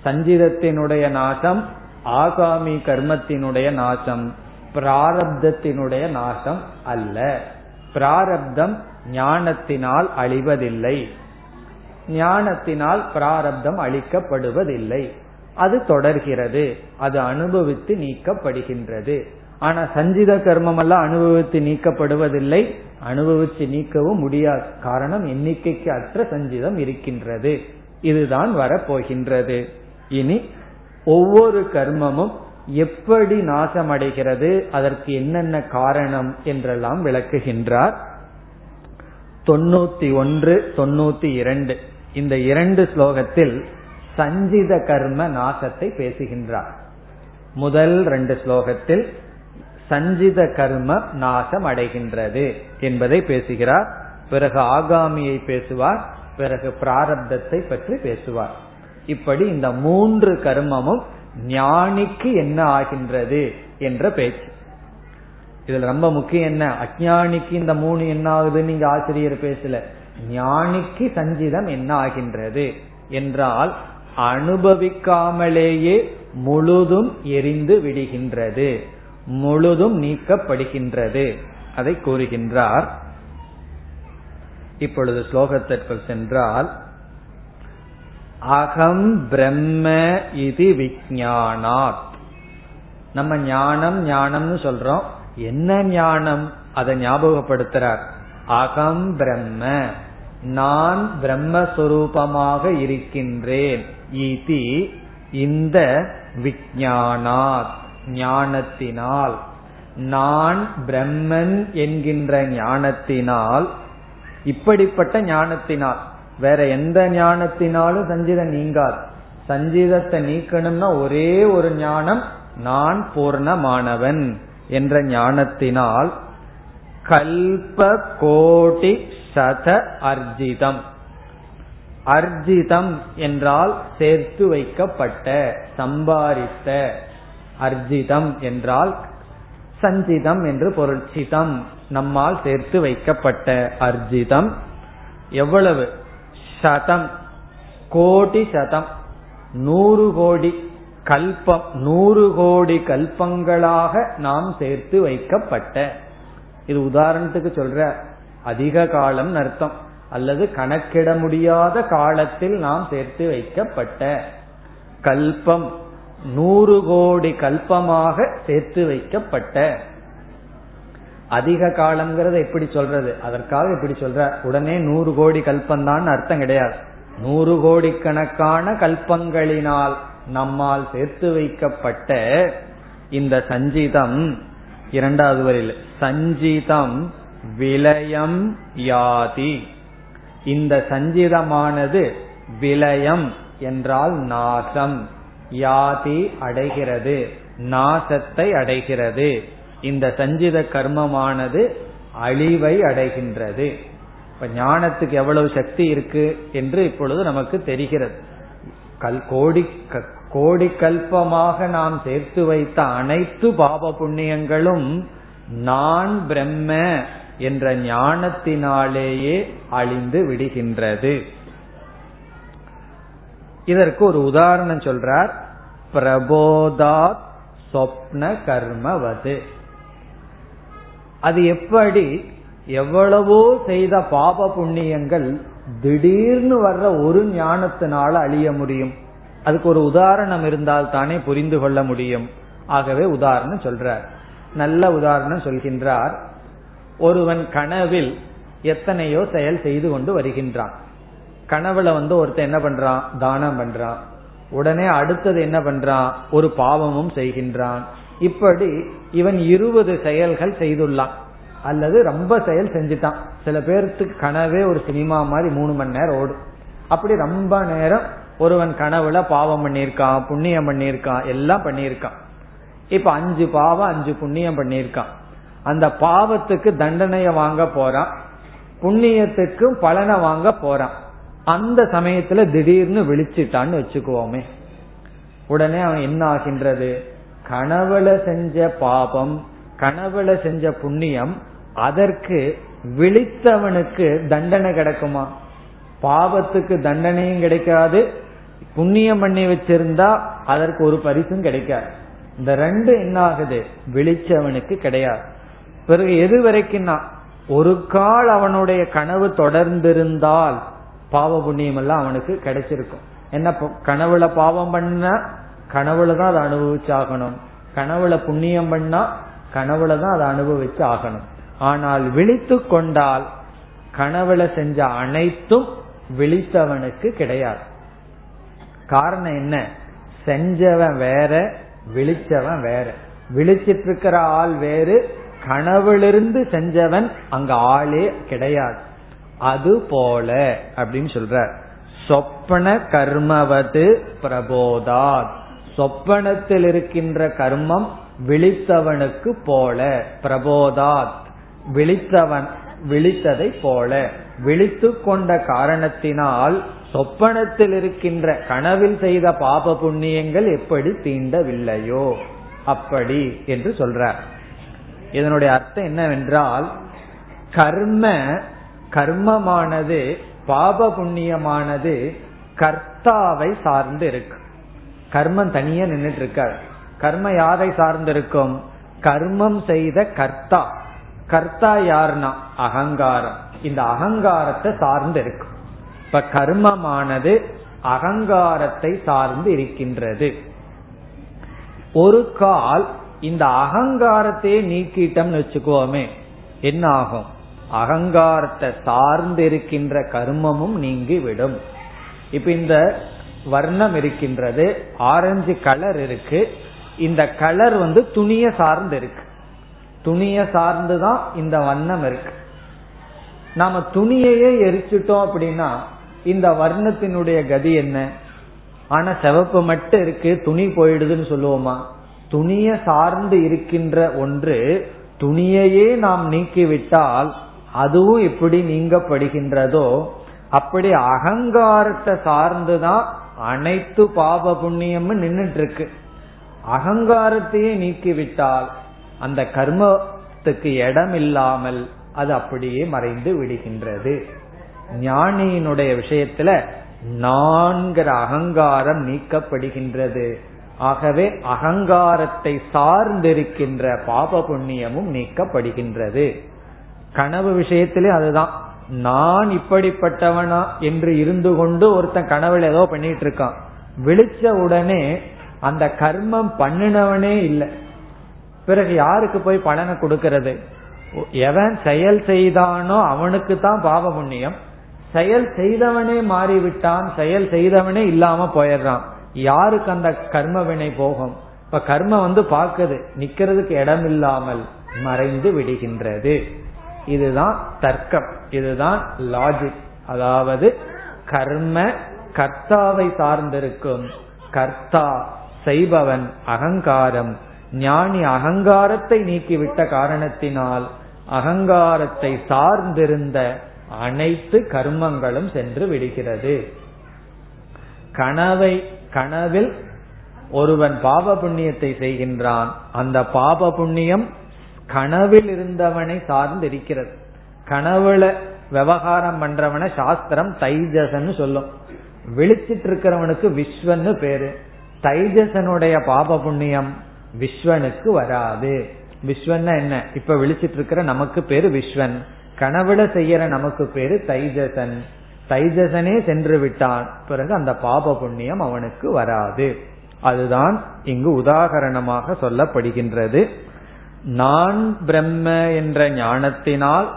சஞ்சிதத்தினுடைய நாசம் ஆகாமி கர்மத்தினுடைய நாசம் பிராரப்தத்தினுடைய நாசம் அல்ல. பிராரப்தம் ஞானத்தினால் அழிவதில்லை. ஞானத்தினால் பிராரப்தம் அழிக்கப்படுவதில்லை. அது தொடர்கிறது. அது அனுபவித்து நீக்கப்படுகின்றது. ஆனா சஞ்சித கர்மம் எல்லாம் அனுபவித்து நீக்கப்படுவதில்லை. அனுபவித்து நீக்கவும் முடியாது. காரணம் எண்ணிக்கைக்கு அற்ற சஞ்சிதம் இருக்கின்றது. இதுதான் வரப்போகின்றது. இனி ஒவ்வொரு கர்மமும் எப்படி நாசமடைகிறது அதற்கு என்னென்ன காரணம் என்றெல்லாம் விளக்குகின்றார். தொண்ணூத்தி ஒன்று தொண்ணூத்தி இரண்டு. இந்த இரண்டு ஸ்லோகத்தில் சஞ்சித கர்ம நாசத்தை பேசுகின்றார். முதல் ரெண்டு ஸ்லோகத்தில் சஞ்சித கர்ம நாசம் அடைகின்றது என்பதை பேசுகிறார். பிறகு ஆகாமியை பேசுவார். பிறகு பிராரப்தத்தை பற்றி பேசுவார். இப்படி இந்த மூன்று கர்மமும் ஞானிக்கு என்ன ஆகின்றது என்ற பேச்சு. இதுல ரொம்ப முக்கியம் என்ன? அஜானிக்கு இந்த மூணு என்ன ஆகுதுன்னு நீங்க ஆசிரியர் பேசல. ஞானிக்கு சஞ்சிதம் என்ன ஆகின்றது என்றால் அனுபவிக்காமலேயே முழுதும் எரிந்து விடுகின்றது முழுதும் நீக்கப்படுகின்றது அதை கூறுகின்றார். இப்பொழுது ஸ்லோகத்திற்குள் சென்றால் அகம் பிரம்ம இது விஜயானாத் நம்ம ஞானம் ஞானம்னு சொல்றோம். என்ன ஞானம்? அதை ஞாபகப்படுத்துறார். அகம் பிரம்ம நான் பிரம்மஸ்வரூபமாக இருக்கின்றேன். இதி இந்த விஜானாத் ஞானத்தினால். நான் பிரம்மன் என்கின்ற ஞானத்தினால் இப்படிப்பட்ட ஞானத்தினால் வேற எந்த ஞானத்தினாலும் சஞ்சிதம் நீங்காது. சஞ்சிதத்தை நீக்கணும்னா ஒரே ஒரு ஞானம் நான் பூர்ணமானவன் என்ற ஞானத்தினால் கல்ப கோடி சத அர்ஜிதம். அர்ஜிதம் என்றால் சேர்த்து வைக்கப்பட்ட சம்பாரித்த அர்ஜிதம் என்றால் சஞ்சிதம் என்று பொருட்சிதம் நம்மால் சேர்த்து வைக்கப்பட்ட அர்ஜிதம் எவ்வளவு? சதம். கோடி சதம். நூறு கோடி கல்பம். நூறு கோடி கல்பங்களாக நாம் சேர்த்து வைக்கப்பட்ட. இது உதாரணத்துக்கு சொல்ற அதிக காலம் அர்த்தம். அல்லது கணக்கிட முடியாத காலத்தில் நாம் சேர்த்து வைக்கப்பட்ட கல்பம். நூறு கோடி கல்பமாக சேர்த்து வைக்கப்பட்ட. அதிக காலம்ங்கிறத எப்படி சொல்றது? அதற்காக இப்படி சொல்ற. உடனே நூறு கோடி கல்பந்தான் அர்த்தம் கிடையாது. நூறு கோடி கணக்கான கல்பங்களினால் நம்மால் சேர்த்து வைக்கப்பட்ட இந்த சஞ்சீதம் இரண்டாவது வரையில் சஞ்சீதம் விலயம் யாதி. இந்த சஞ்சிதமானது விலயம் என்றால் நாசம். யாதி அடைகிறது நாசத்தை அடைகிறது. இந்த சஞ்சித கர்மமானது அழிவை அடைகின்றது. இப்ப ஞானத்துக்கு எவ்வளவு சக்தி இருக்கு என்று இப்பொழுது நமக்கு தெரிகிறது. கல் கோடி கோடி கல்பமாக நாம் சேர்த்து வைத்த அனைத்து பாப புண்ணியங்களும் நான் பிரம்ம என்ற ஞானத்தினாலேயே அழிந்து விடுகின்றது. இதற்கு ஒரு உதாரணம் சொல்றார். பிரபோதாத் சொப்ன கர்மவது. அது எப்படி? எவ்வளவோ செய்த பாப புண்ணியங்கள் திடீர்னு வர்ற ஒரு ஞானத்தினால அழிய முடியும். அதுக்கு ஒரு உதாரணம் இருந்தால் தானே புரிந்து கொள்ள முடியும். ஆகவே உதாரணம் சொல்றார். நல்ல உதாரணம் சொல்கின்றார். ஒருவன் கனவில் எத்தனையோ செயல் செய்து கொண்டு வருகின்றான். கனவுல வந்து ஒருத்தன் என்ன பண்றான்? தானம் பண்றான். உடனே அடுத்தது என்ன பண்றான்? ஒரு பாவமும் செய்கின்றான். இப்படி இவன் இருபது செயல்கள் செய்துள்ளான். அல்லது ரொம்ப செயல் செஞ்சுட்டான். சில பேர்த்துக்கு கனவே ஒரு சினிமா மாதிரி மூணு மணி நேரம் ஓடும். அப்படி ரொம்ப நேரம் ஒருவன் கனவுல பாவம் பண்ணியிருக்கான் புண்ணியம் பண்ணியிருக்கான் எல்லாம் பண்ணியிருக்கான். இப்ப அஞ்சு பாவம் அஞ்சு புண்ணியம் பண்ணியிருக்கான். அந்த பாவத்துக்கு தண்டனைய வாங்க போறான். புண்ணியத்துக்கும் பலனை வாங்க போறான். அந்த சமயத்துல திடீர்னு விழிச்சிட்டான்னு வச்சுக்குவோமே. உடனே அவன் என்ன ஆகின்றது கனவுல செஞ்ச பாபம் கனவுல செஞ்ச புண்ணியம் அதற்கு விழித்தவனுக்கு தண்டனை கிடைக்குமா? பாவத்துக்கு தண்டனையும் கிடைக்காது. புண்ணியம் பண்ணி வச்சிருந்தா அதற்கு ஒரு பரிசும் கிடைக்காது. இந்த ரெண்டு என்ன ஆகுது விழிச்சவனுக்கு கிடையாது. பிறகு எது வரைக்கும்னா ஒரு கால் அவனுடைய கனவு தொடர்ந்திருந்தால் பாவ புண்ணியம் எல்லாம் அவனுக்கு கிடைச்சிருக்கும். என்ன கனவுல பாவம் பண்ண கனவுல தான் அதை அனுபவிச்சாகணும். கனவுல புண்ணியம் பண்ணா கனவுல தான் அதை அனுபவிச்சு ஆகணும். ஆனால் விழித்து கொண்டால் கனவுல செஞ்ச அனைத்தும் விழித்தவனுக்கு கிடையாது. காரணம் என்ன? செஞ்சவன் வேற விழிச்சவன் வேற. விழிச்சிட்டு இருக்கிற ஆள் வேறு கனவுலிருந்து செஞ்சவன் அங்க ஆளே கிடையாது. அது போல அப்படின்னு சொல்ற சொப்பன கர்மவது பிரபோதாத். சொப்பனத்தில் இருக்கின்ற கர்மம் விழித்தவனுக்கு போல பிரபோதாத். விழித்தவன் விழித்ததை போல. விழித்து கொண்ட காரணத்தினால் சொப்பனத்தில் இருக்கின்ற கனவில் செய்த பாப புண்ணியங்கள் எப்படி தீண்டவில்லையோ அப்படி என்று சொல்றார். இதனுடைய அர்த்தம் என்னவென்றால் கர்ம கர்மமானது பாப புண்ணியமானது கர்த்தாவை சார்ந்து இருக்கு. கர்மம் தனியா நின்றுட்டு இருக்காரு கர்ம யாரை சார்ந்திருக்கும்? கர்மம் செய்த கர்த்தா. கர்த்தா யார்னா அகங்காரம். இந்த அகங்காரத்தை சார்ந்து இருக்கும் இப்ப கர்மமானது அகங்காரத்தை சார்ந்து இருக்கின்றது. ஒரு கால் இந்த அகங்காரத்தையே நீக்கிட்டோம்னு வச்சுக்கோமே என்ன ஆகும் அகங்காரத்தை சார்ந்து இருக்கின்ற கர்மமும் நீங்கி விடும் இப்ப இந்த வர்ணம் இருக்கின்றது. ஆரஞ்சு கலர் இருக்கு. இந்த கலர் வந்து துணிய சார்ந்து இருக்கு. துணியை சார்ந்துதான் இந்த வண்ணம் இருக்கு. நாம துணியையே எரிச்சிட்டோம் அப்படின்னா இந்த வர்ணத்தினுடைய கதி என்ன? ஆனா சிவப்பு மட்டும் இருக்கு துணி போயிடுதுன்னு சொல்லுவோமா? துணியை சார்ந்து இருக்கின்ற ஒன்று துணியையே நாம் நீக்கிவிட்டால் அதுவும் எப்படி நீங்கப்படுகின்றதோ அப்படி அகங்காரத்தை சார்ந்துதான் அனைத்து பாப புண்ணியமும் நின்றுட்டு இருக்கு அகங்காரத்தையே நீக்கிவிட்டால் அந்த கர்மத்துக்கு இடம் இல்லாமல் அது அப்படியே மறைந்து விடுகின்றது. ஞானியினுடைய விஷயத்துல நான்கிற அகங்காரம் நீக்கப்படுகின்றது. ஆகவே அகங்காரத்தை சார்ந்திருக்கின்ற பாப புண்ணியமும் நீக்கப்படுகின்றது. கனவு விஷயத்திலே அதுதான். நான் இப்படிப்பட்டவனா என்று இருந்து கொண்டு ஒருத்தன் கனவுல ஏதோ பண்ணிட்டு இருக்கான் விழிச்ச உடனே அந்த கர்மம் பண்ணினவனே இல்லை. பிறகு யாருக்கு போய் பலனை கொடுக்கறது? எவன் செயல் செய்தானோ அவனுக்கு தான் பாவ புண்ணியம். செயல் செய்தவனே மாறிவிட்டான் செயல் செய்தவனே இல்லாம போயிடுறான். யாருக்கு அந்த கர்ம வினை போகும்? இப்ப கர்மம் வந்து பார்க்குது நிக்கிறதுக்கு இடம் இல்லாமல் மறைந்து விடுகின்றது. இதுதான் தர்க்கம். இதுதான் லாஜிக் அதாவது கர்ம கர்த்தாவை சார்ந்திருக்கும். கர்த்தா செய்பவன் அகங்காரம். ஞானி அகங்காரத்தை நீக்கிவிட்ட காரணத்தினால் அகங்காரத்தை சார்ந்திருந்த அனைத்து கர்மங்களும் சென்று விடுகிறது. கனவை கனவில் ஒருவன் பாப புண்ணியத்தை செய்கின்றான். அந்த பாப புண்ணியம் கனவில் இருந்தவனை சார்ந்து இருக்கிறது கனவுல விவகாரம் பண்றவனை சாஸ்திரம் தைஜசன்னு சொல்லும். விழிச்சிட்டு இருக்கிறவனுக்கு விஸ்வன்னு பேரு. தைஜசனுடைய பாப புண்ணியம் விஸ்வனுக்கு வராது. விஸ்வன்னா என்ன? இப்ப விழிச்சிட்டு இருக்கிற நமக்கு பேரு விஸ்வன். கனவுல செய்யற நமக்கு பேரு தைஜசன். தைஜசனே சென்று விட்டான். பிறகு அந்த பாப புண்ணியம் அவனுக்கு வராது. அதுதான் இங்கு உதாகரணமாக சொல்லப்படுகின்றது. நான் பிரம்ம என்ற ஞானத்தினால்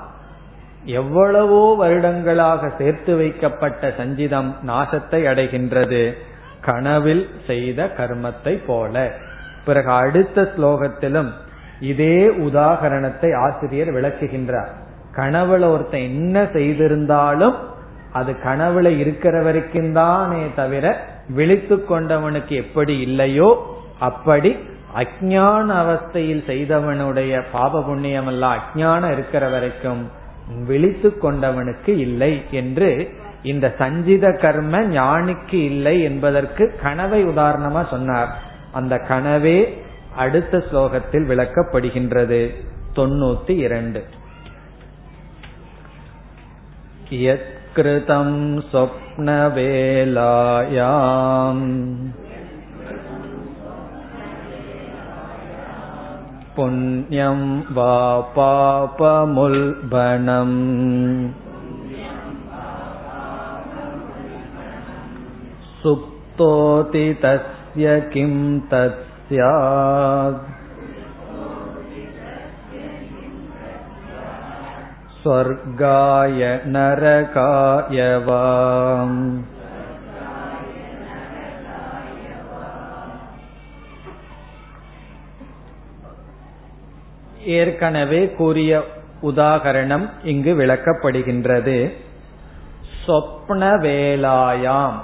எவ்வளவோ வருடங்களாக சேர்த்து வைக்கப்பட்ட சஞ்சிதம் நாசத்தை அடைகின்றது. கனவில் செய்த கர்மத்தை போல. பிறகு அடுத்த ஸ்லோகத்திலும் இதே உதாகரணத்தை ஆசிரியர் விளக்குகின்றார். கனவுல ஒருத்தன் என்ன செய்திருந்தாலும் அது கனவுல இருக்கிற வரைக்கும் தானே தவிர விழித்து கொண்டவனுக்கு எப்படி இல்லையோ அப்படி அஜான அவஸ்தையில் செய்தவனுடைய பாப புண்ணியம் எல்லாம் அஜானம் இருக்கிற வரைக்கும் விழித்து கொண்டவனுக்கு இல்லை என்று இந்த சஞ்சித கர்ம ஞானிக்கு இல்லை என்பதற்கு கனவை உதாரணமா சொன்னார் அந்த கனவே அடுத்த ஸ்லோகத்தில் விளக்கப்படுகின்றது தொண்ணூத்தி இரண்டு यत्कृतं स्वप्नवेलायाम् पुण्यं वा पापमुल्बणम् सुप्तोति तस्य किं तत् स्यात् स्वर्गाय नरकाय वा ஏற்கனவே கூறிய உதாகரணம் இங்கு விளக்கப்படுகின்றது. சொப்ன வேலாயாம்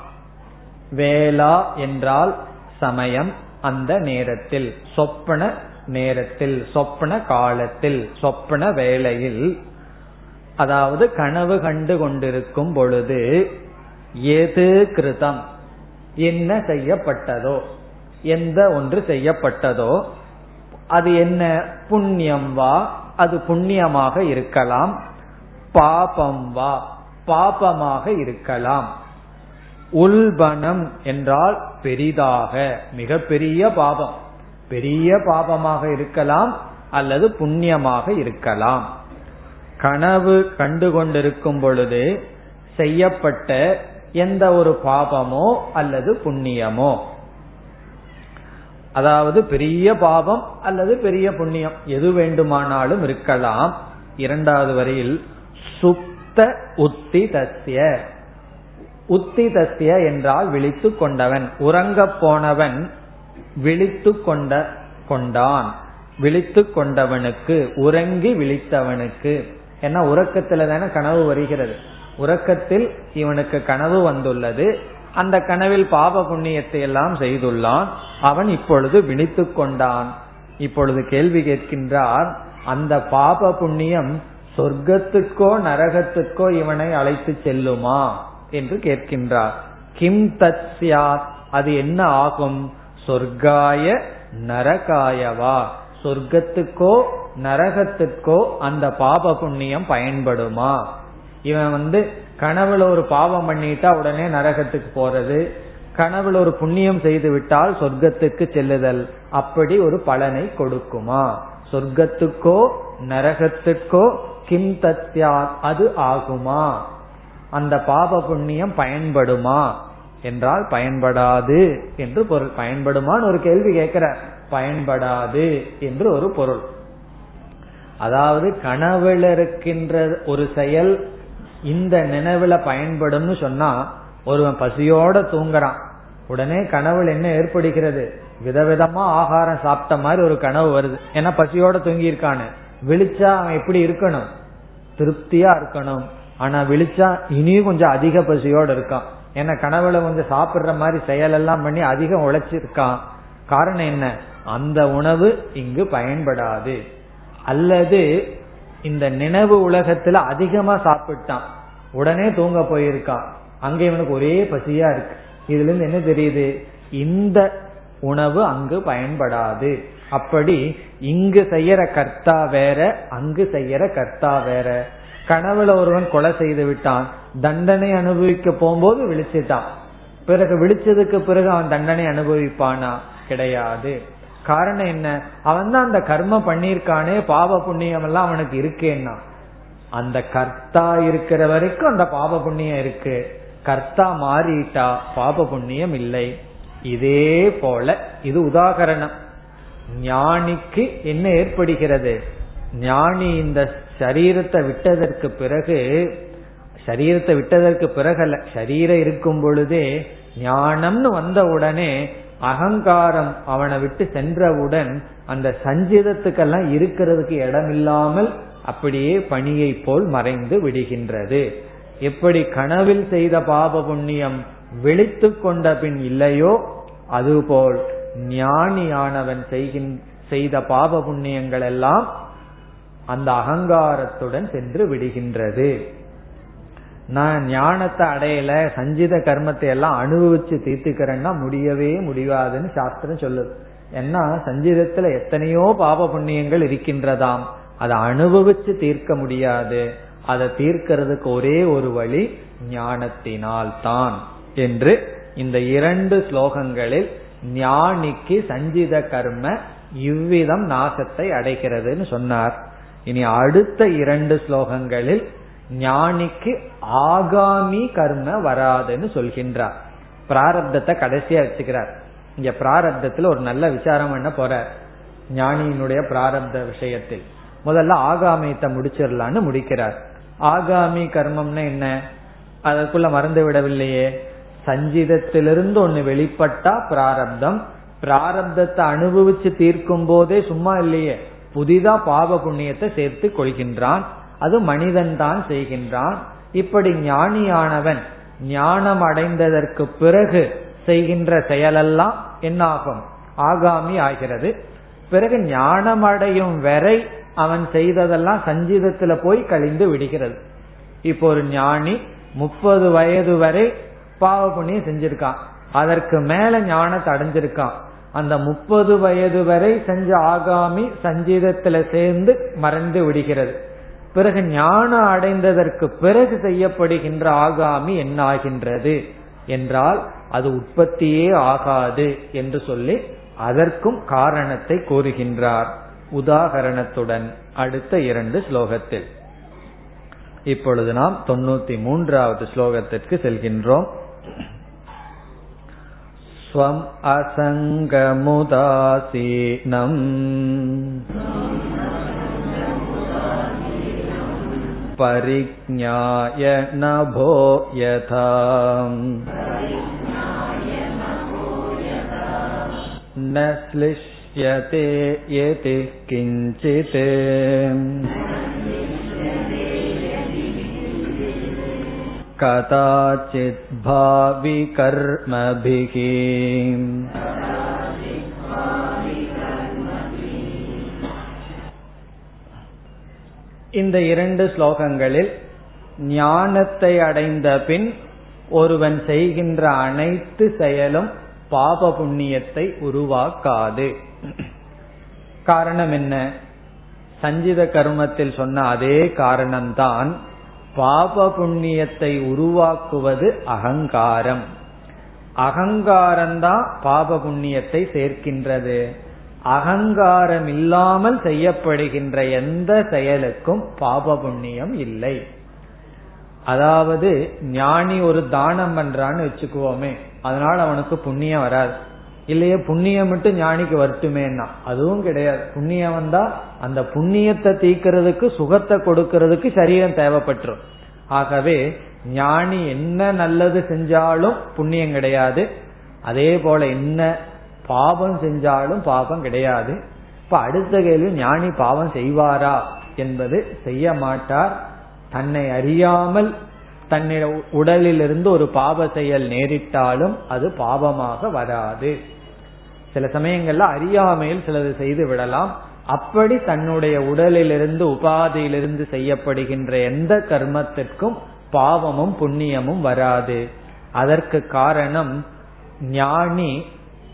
வேலா என்றால் சமயம் அந்த நேரத்தில். சொப்பன நேரத்தில் சொப்பன காலத்தில் சொப்பன வேளையில். அதாவது கனவு கண்டு கொண்டிருக்கும் பொழுது எது கிருதம்? என்ன செய்யப்பட்டதோ? எந்த ஒன்று செய்யப்பட்டதோ அது என்ன? புண்ணியம் வா. அது புண்ணியமாக இருக்கலாம். பாபம் வா. பாபமாக இருக்கலாம். உல்பனம் என்றால் பெரிதாக மிகப்பெரிய பாபம். பெரிய பாபமாக இருக்கலாம் அல்லது புண்ணியமாக இருக்கலாம். கனவு கண்டு கொண்டிருக்கும் பொழுது செய்யப்பட்ட எந்த ஒரு பாபமோ அல்லது புண்ணியமோ. அதாவது பெரிய பாபம் அல்லது பெரிய புண்ணியம். எது வேண்டுமானாலும் இருக்கலாம். இரண்டாவது வரையில் சுப்த உத்தி தஸ்ய உத்தி தஸ்ய என்றால் விழித்து கொண்டவன். உறங்க போனவன் விழித்து கொண்ட கொண்டான். விழித்து கொண்டவனுக்கு உறங்கி விழித்தவனுக்கு. ஏன்னா உறக்கத்துல தானே கனவு வருகிறது. உறக்கத்தில் இவனுக்கு கனவு வந்துள்ளது. அந்த கனவில் பாப புண்ணியத்தை எல்லாம் செய்துள்ளான். அவன் இப்பொழுது விழித்து கொண்டான். இப்பொழுது கேள்வி கேட்கின்றார் அந்த பாப புண்ணியம் சொர்க்கத்துக்கோ நரகத்துக்கோ இவனை அழைத்து செல்லுமா? என்று கேட்கின்றார். கிம் தத்யாத் அது என்ன ஆகும்? சொர்க்காய நரகாயவா? சொர்க்கத்துக்கோ நரகத்துக்கோ அந்த பாப புண்ணியம் பயன்படுமா? இவன் வந்து கனவுல ஒரு பாவம் பண்ணிட்டா உடனே நரகத்துக்கு போறது. கனவுல ஒரு புண்ணியம் செய்து விட்டால் சொர்க்கத்துக்கு செல்லுதல். அப்படி ஒரு பலனை கொடுக்குமா? சொர்க்கத்துக்கோ நரகத்துக்கோ கிம் தத்யா அது ஆகுமா? அந்த பாப புண்ணியம் பயன்படுமா? என்றால் பயன்படாது என்று பொருள். பயன்படுமான்னு ஒரு கேள்வி கேட்கிற. பயன்படாது என்று ஒரு பொருள். அதாவது கனவுல இருக்கின்ற ஒரு செயல் இந்த நினைவுல பயன்படும்னு சொன்னா ஒருவன் பசியோட தூங்குறான். உடனே கனவுல என்ன ஏற்படுகிறது? விதவிதமா ஆகாரம் சாப்பிட்ட மாதிரி ஒரு கனவு வருது. ஏன்னா பசியோட தூங்கி இருக்கானு விழிச்சா அவன் எப்படி இருக்கணும்? திருப்தியா இருக்கணும். ஆனா விழிச்சா இனியும் கொஞ்சம் அதிக பசியோட இருக்கான். ஏன்னா கனவுல கொஞ்சம் சாப்பிடுற மாதிரி செயல் எல்லாம் பண்ணி அதிகம் உழைச்சிருக்கான். காரணம் என்ன? அந்த உணவு இங்கு பயன்படாது. அல்லது இந்த நினைவு உலகத்துல அதிகமா சாப்பிட்டான். உடனே தூங்க போயிருக்கான் அங்க இவனுக்கு ஒரே பசியா இருக்கு. இதுல இருந்து என்ன தெரியுது? இந்த உணவு அங்கு பயன்படாது. அப்படி இங்கு செய்யற கர்த்தா வேற அங்கு செய்யற கர்த்தா வேற. கனவுல ஒருவன் கொலை செய்து விட்டான். தண்டனை அனுபவிக்க போகும்போது விழிச்சிட்டான். பிறகு விழிச்சதுக்கு பிறகு அவன் தண்டனை அனுபவிப்பானா? கிடையாது. காரணம் என்ன? அவன் தான் அந்த கர்மம் பண்ணியிருக்கானே பாவ புண்ணியம் எல்லாம் அவனுக்கு இருக்கேன்னா. அந்த கர்த்தா இருக்கிற வரைக்கும் அந்த பாப புண்ணியம் இருக்கு. கர்த்தா மாறிட்டா பாப புண்ணியம் இல்லை. இதே போல இது உதாகரணம். ஞானிக்கு என்ன ஏற்படுகிறது? ஞானி இந்த சரீரத்தை விட்டதற்கு பிறகு சரீரத்தை விட்டதற்கு பிறகு அல்ல சரீரம் இருக்கும் பொழுதே ஞானம்னு வந்த உடனே அகங்காரம் அவனை விட்டு சென்றவுடன் அந்த சஞ்சிதத்துக்கெல்லாம் இருக்கிறதுக்கு இடம் இல்லாமல் அப்படியே பணியை போல் மறைந்து விடுகின்றது. எப்படி கனவில் செய்த பாப புண்ணியம் விழித்து கொண்ட பின் இல்லையோ அதுபோல் ஞானியானவன் செய்த பாப புண்ணியங்கள் எல்லாம் அந்த அகங்காரத்துடன் சென்று விடுகின்றது. நான் ஞானத்தை அடையல சஞ்சித கர்மத்தை எல்லாம் அனுபவிச்சு தீர்த்துக்கிறேன்னா முடியவே முடியாதுன்னு சாஸ்திரம் சொல்லுது. ஏன்னா சஞ்சிதத்துல எத்தனையோ பாப புண்ணியங்கள் இருக்கின்றதாம். அதை அனுபவிச்சு தீர்க்க முடியாது. அதை தீர்க்கிறதுக்கு ஒரே ஒரு வழி ஞானத்தினால் தான் என்று இந்த இரண்டு ஸ்லோகங்களில் ஞானிக்கு சஞ்சித கர்ம இவ்விதம் நாசத்தை அடைகிறதுன்னு சொன்னார். இனி அடுத்த இரண்டு ஸ்லோகங்களில் ஞானிக்கு ஆகாமி கர்ம வராதுன்னு சொல்கின்றார். பிராரப்தத்தை கடைசியா வச்சுக்கிறார் இங்க பிராரப்தத்தில் ஒரு நல்ல விசாரம் பண்ண போற ஞானியினுடைய பிராரப்த விஷயத்தில். முதல்ல ஆகாமியத்தை முடிச்சிடலான்னு முடிக்கிறார். ஆகாமி கர்மம்னா என்ன? அதற்குள்ள மறந்து விடவில்லையே. சஞ்சிதத்திலிருந்து ஒன்னு வெளிப்பட்டா பிராரப்தம். பிராரப்தத்தை அனுபவிச்சு தீர்க்கும் போதே சும்மா இல்லையே. புதிதா பாவ புண்ணியத்தை சேர்த்து கொள்கின்றான். அது மனிதன் தான் செய்கின்றான். இப்படி ஞானியானவன் ஞானம் அடைந்ததற்கு பிறகு செய்கின்ற செயலெல்லாம் என்னாகும்? ஆகாமி ஆகிறது. பிறகு ஞானம் அடையும் வரை அவன் செய்ததெல்லாம் சஞ்சீதத்துல போய் கழிந்து விடுகிறது. இப்போ ஒரு ஞானி முப்பது வயது வரை பாவ புண்ணியம் செஞ்சிருக்கான். அதற்கு மேல ஞானத்தை அடைஞ்சிருக்கான். அந்த முப்பது வயது வரை செஞ்ச ஆகாமி சஞ்சீதத்துல சேர்ந்து மறைந்து விடுகிறது. பிறகு ஞானம் அடைந்ததற்கு பிறகு செய்யப்படுகின்ற ஆகாமி என்ன ஆகின்றது என்றால் அது உற்பத்தியே ஆகாது என்று சொல்லி அதற்கும் காரணத்தை கூறுகின்றார். உதாகரணத்துடன் அடுத்த இரண்டு ஸ்லோகத்தில். இப்பொழுது நாம் தொண்ணூத்தி மூன்றாவது ஸ்லோகத்திற்கு செல்கின்றோம். ஸ்வம் அசங்கமுதாசீனம் परिज्ञाय नभो यथा न श्लिष्यति दृश्यते यति किञ्चित् कदाचित् இந்த இரண்டு ஸ்லோகங்களில் ஞானத்தை அடைந்த பின் ஒருவன் செய்கின்ற அனைத்து செயலும் பாப புண்ணியத்தை உருவாக்காது. காரணம் என்ன? சஞ்சித கர்மத்தில் சொன்ன அதே காரணம்தான் பாப புண்ணியத்தை உருவாக்குவது அகங்காரம். அகங்காரம்தான் பாப புண்ணியத்தை சேர்க்கின்றது. அகங்காரம் இல்லாமல் செய்யப்படுகின்ற எந்த செயலுக்கும் பாப புண்ணியம் இல்லை. அதாவது ஞானி ஒரு தானம் பண்றான்னு வச்சுக்குவோமே அதனால அவனுக்கு புண்ணியம் வராது. இல்லையே புண்ணியம் மட்டும் ஞானிக்கு வருத்துமேனா அதுவும் கிடையாது. புண்ணியம் வந்தா அந்த புண்ணியத்தை தீக்கிறதுக்கு சுகத்தை கொடுக்கறதுக்கு சரீரம் தேவைப்பட்டுரும். ஆகவே ஞானி என்ன நல்லது செஞ்சாலும் புண்ணியம் கிடையாது. அதே போல என்ன பாவம் செஞ்சாலும் பாவம் கிடையாது. இப்ப அடுத்த கேள்வி ஞானி பாவம் செய்வாரா என்பது செய்ய மாட்டார். தன்னை அறியாமல் தன்னை உடலிலிருந்து ஒரு பாவ செயல் நேரிட்டாலும் அது பாவமாக வராது. சில சமயங்கள்ல அறியாமையில் சிலது செய்து விடலாம். அப்படி தன்னுடைய உடலிலிருந்து உபாதியிலிருந்து செய்யப்படுகின்ற எந்த கர்மத்திற்கும் பாவமும் புண்ணியமும் வராது. அதற்கு காரணம் ஞானி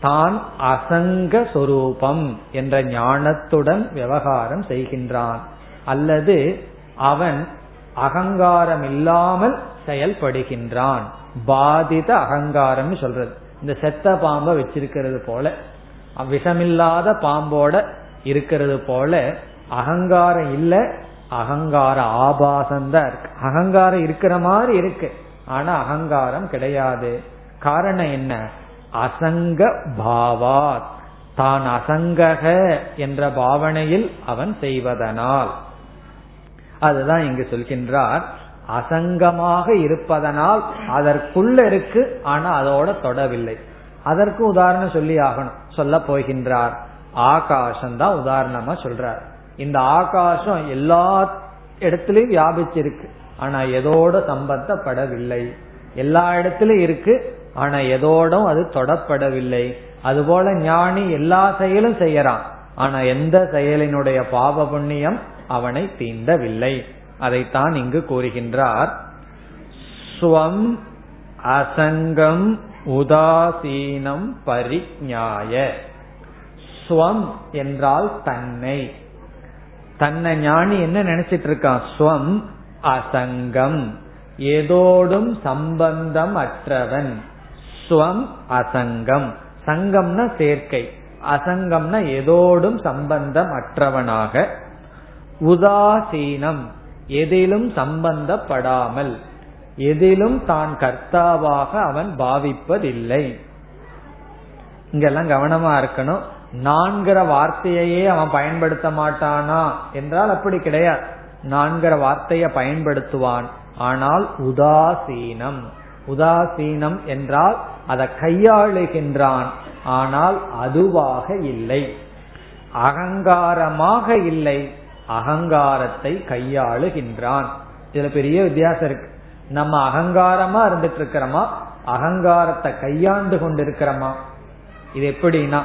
தான் அசங்க சொரூபம் என்ற ஞானத்துடன் விவகாரம் செய்கின்றான். அல்லது அவன் அகங்காரம் இல்லாமல் செயல்படுகின்றான். பாதித அகங்காரம் சொல்றது. இந்த செத்த பாம்பை வச்சிருக்கிறது போல விஷமில்லாத பாம்போட இருக்கிறது போல அகங்காரம் இல்ல அகங்கார ஆபாசம் தான் இருக்கு. அகங்காரம் இருக்கிற மாதிரி இருக்கு. ஆனா அகங்காரம் கிடையாது. காரணம் என்ன? அசங்க பாவாத். தான் அசங்கக என்ற பாவனையில் அவன் செய்வதனால். அதுதான் இங்கு சொல்கின்றார். அசங்கமாக இருப்பதனால் அதற்குள்ள இருக்கு ஆனா அதோட தொடவில்லை. அதற்கு உதாரணம் சொல்லி ஆகணும். சொல்ல போகின்றார். ஆகாசம் தான் உதாரணமா சொல்றார். இந்த ஆகாசம் எல்லா இடத்திலையும் வியாபிச்சிருக்கு. ஆனா எதோட சம்பந்தப்படவில்லை. எல்லா இடத்திலும் இருக்கு ஆனா எதோடும் அது தொடப்படவில்லை. அதுபோல ஞானி எல்லா செயலும் செய்யறான். ஆனா எந்த செயலினுடைய பாவ புண்ணியம் அவனை தீண்டவில்லை. அதைத்தான் இங்கு கூறுகின்றார். ஸ்வம் அசங்கம் உதாசீனம் பரிஞாய ஸ்வம் என்றால் தன்னை. தன்னை ஞானி என்ன நினைச்சிட்டு இருக்கான்? ஸ்வம் அசங்கம். ஏதோடும் சம்பந்தம் அற்றவன். ஸ்வம் அசங்கம். சங்கம்னா சேர்க்கை. அசங்கம்னா ஏதோடும் சம்பந்தம் அற்றவனாக உதாசீனம். எதிலும் சம்பந்தப்படாமல். எதிலும் தான் கர்த்தாவாக அவன் பாவிப்பதில்லை. இங்கெல்லாம் கவனமா இருக்கணும். நான்கிற வார்த்தையையே அவன் பயன்படுத்த மாட்டானா? என்றால் அப்படி கிடையாது. நான்கிற வார்த்தையை பயன்படுத்துவான். ஆனால் உதாசீனம். உதாசீனம் என்றால் அதை கையாளுகின்றான். ஆனால் அதுவாக இல்லை. அகங்காரமாக இல்லை. அகங்காரத்தை கையாளுகின்றான். இதுல பெரிய வித்தியாசம் இருக்கு. நம்ம அகங்காரமா இருந்துட்டு இருக்கிறோமா அகங்காரத்தை கையாண்டு கொண்டிருக்கிறோமா? இது எப்படின்னா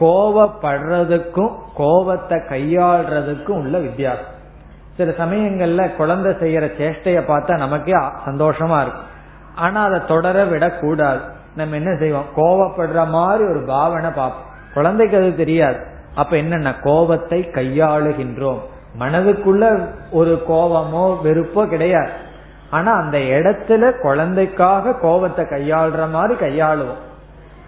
கோவப்படுறதுக்கும் கோவத்தை கையாள்றதுக்கும் உள்ள வித்தியாசம். சில சமயங்கள்ல குழந்தை செய்யற சேஷ்டைய பார்த்தா நமக்கே சந்தோஷமா இருக்கும். ஆனா அதை தொடர விடக்கூடாது. நம்ம என்ன செய்வோம்? கோவப்படுற மாதிரி ஒரு பாவனை பார்ப்போம். குழந்தைக்கு அது தெரியாது. அப்ப என்னென்ன கோபத்தை கையாளுகின்றோம். மனதுக்குள்ள ஒரு கோபமோ வெறுப்போ கிடையாது. ஆனா அந்த இடத்துல குழந்தைக்காக கோபத்தை கையாளுற மாதிரி கையாளுவோம்.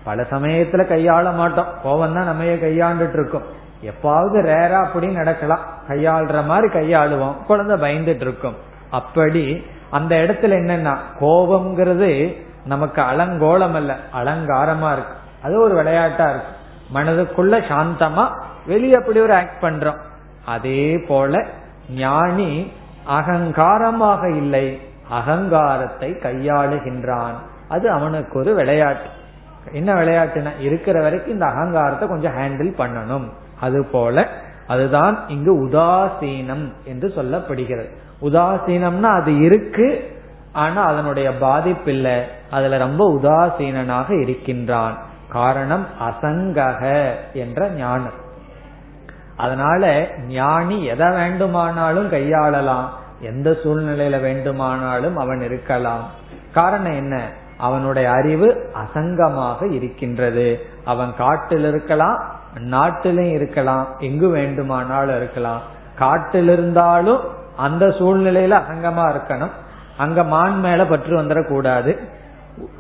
பல சமயத்துல கையாள மாட்டோம். கோபம் தான் நம்ம கையாண்டுட்டு இருக்கோம் எப்பாவது ரேரா அப்படி நடக்கலாம். கையாளுற மாதிரி கையாளுவோம். குழந்தை பயந்துட்டு இருக்கும் அப்படி அந்த இடத்துல என்னன்னா கோபம்ங்கிறது நமக்கு அலங்கோலம் அல்ல அலங்காரமா இருக்கு. அது ஒரு விளையாட்டா இருக்கு. மனதுக்குள்ள சாந்தமா வெளியே அப்படி ஒரு ஆக்ட் பண்றோம். அதே போல ஞானி அகங்காரமாக இல்லை அகங்காரத்தை கையாளுகின்றான். அது அவனுக்கு ஒரு விளையாட்டு. என்ன விளையாட்டுனா இருக்கிற வரைக்கும் இந்த அகங்காரத்தை கொஞ்சம் ஹேண்டில் பண்ணணும். அது போல அதுதான் இங்கு உதாசீனம் என்று சொல்லப்படுகிறது. உதாசீனம்னா அது இருக்கு ஆனா அதனுடைய பாதிப்பு இல்லை அதுல ரொம்ப உதாசீனனாக இருக்கின்றான். காரணம் அசங்கக என்ற ஞானம். அதனால ஞானி எதை வேண்டுமானாலும் கையாளலாம். எந்த சூழ்நிலையில வேண்டுமானாலும் அவன் இருக்கலாம். காரணம் என்ன? அவனுடைய அறிவு அசங்கமாக இருக்கின்றது. அவன் காட்டில் இருக்கலாம் நாட்டிலும் இருக்கலாம் எங்கு வேண்டுமானாலும் இருக்கலாம். காட்டில் இருந்தாலும் அந்த சூழ்நிலையில அசங்கமா இருக்கணும். அங்க மான் மேல பற்று வந்துடக்கூடாது.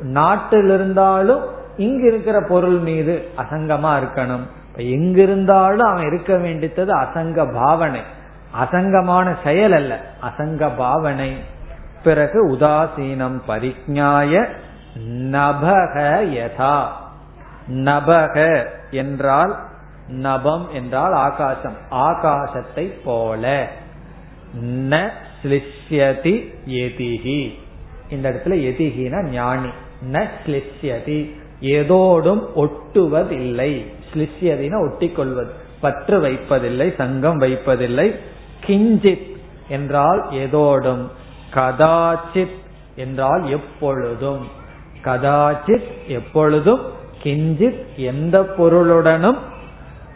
நாட்டில் இருந்தாலும் இங்க இருக்கிற பொருள் மீது அசங்கமா இருக்கணும். எங்கிருந்தாலும் அவன் இருக்க வேண்டியது அசங்க பாவனை. அசங்கமான செயல் அல்ல அசங்க பாவனை. பிறகு உதாசீனம் பரிஜாய நபக யதா. நபக என்றால் நபம் என்றால் ஆகாசம். ஆகாசத்தை போல. ந ஸ்லிஷ்யதி எதிகி இந்த இடத்துல எதிகினா ஞானி. ந ஸ்லிஷ்யதி. ஏதோடும் ஒட்டுவதில்லை. ஸ்லிஷ்யதினா ஒட்டிக்கொள்வது. பற்று வைப்பதில்லை சங்கம் வைப்பதில்லை. கிஞ்சித் என்றால் ஏதோடும். கதாச்சித் என்றால் எப்பொழுதும். கதாச்சித் எப்பொழுதும் கிஞ்சித் எந்த பொருளுடனும்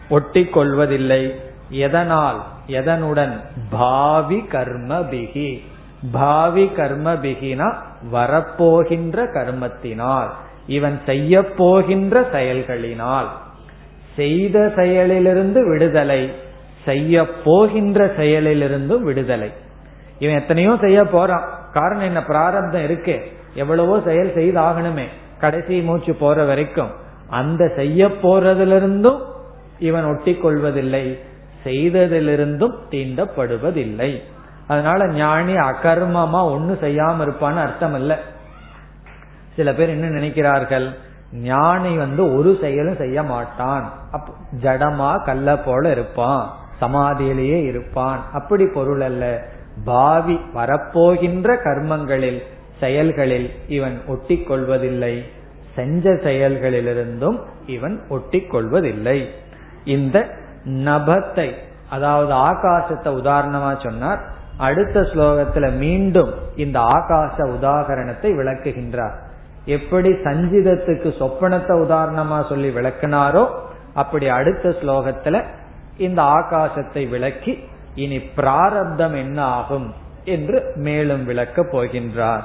ஒட்டி கொள்வதில்லை எதனால்? எதனுடன்? பாவி கர்ம பிகி. பாவி கர்ம பிகினா வரப்போகின்ற கர்மத்தினால். இவன் செய்ய போகின்ற செயல்களினால். செய்த செயலிலிருந்து விடுதலை. செய்ய போகின்ற செயலிலிருந்தும் விடுதலை. இவன் எத்தனையோ செய்ய போறான். காரணம் என்ன? பிராரப்தம் இருக்கு. எவ்வளவோ செயல் செய்தாகணுமே. கடைசி மூச்சு போற வரைக்கும் அந்த செய்ய போறதிலிருந்தும் இவன் ஒட்டி கொள்வதில்லை செய்ததிலிருந்தும் தீண்டப்படுவதில்லை. அதனால ஞானி அகர்மமா ஒண்ணு செய்யாம இருப்பான்னு அர்த்தம் இல்ல சில பேர் என்ன நினைக்கிறார்கள்? ஞானி வந்து ஒரு செயலும் செய்ய மாட்டான். அப்ப ஜடமா கல்ல போல இருப்பான். சமாதியிலேயே இருப்பான். அப்படி பொருள் அல்ல. பாவி வரப்போகின்ற கர்மங்களில் செயல்களில் இவன் ஒட்டிக்கொள்வதில்லை. செஞ்ச செயல்களிலிருந்தும் இவன் ஒட்டிக்கொள்வதில்லை. இந்த நபத்தை அதாவது ஆகாசத்தை உதாரணமா சொன்னார். அடுத்த ஸ்லோகத்துல மீண்டும் இந்த ஆகாச உதாகரணத்தை விளக்குகின்றார். எப்படி சஞ்சிதத்துக்கு சொப்பனத்தை உதாரணமா சொல்லி விளக்குனாரோ அப்படி அடுத்த ஸ்லோகத்துல இந்த ஆகாசத்தை விளக்கி இனி பிராரப்தம் என்ன ஆகும் என்று மேலும் விளக்கப் போகின்றார்.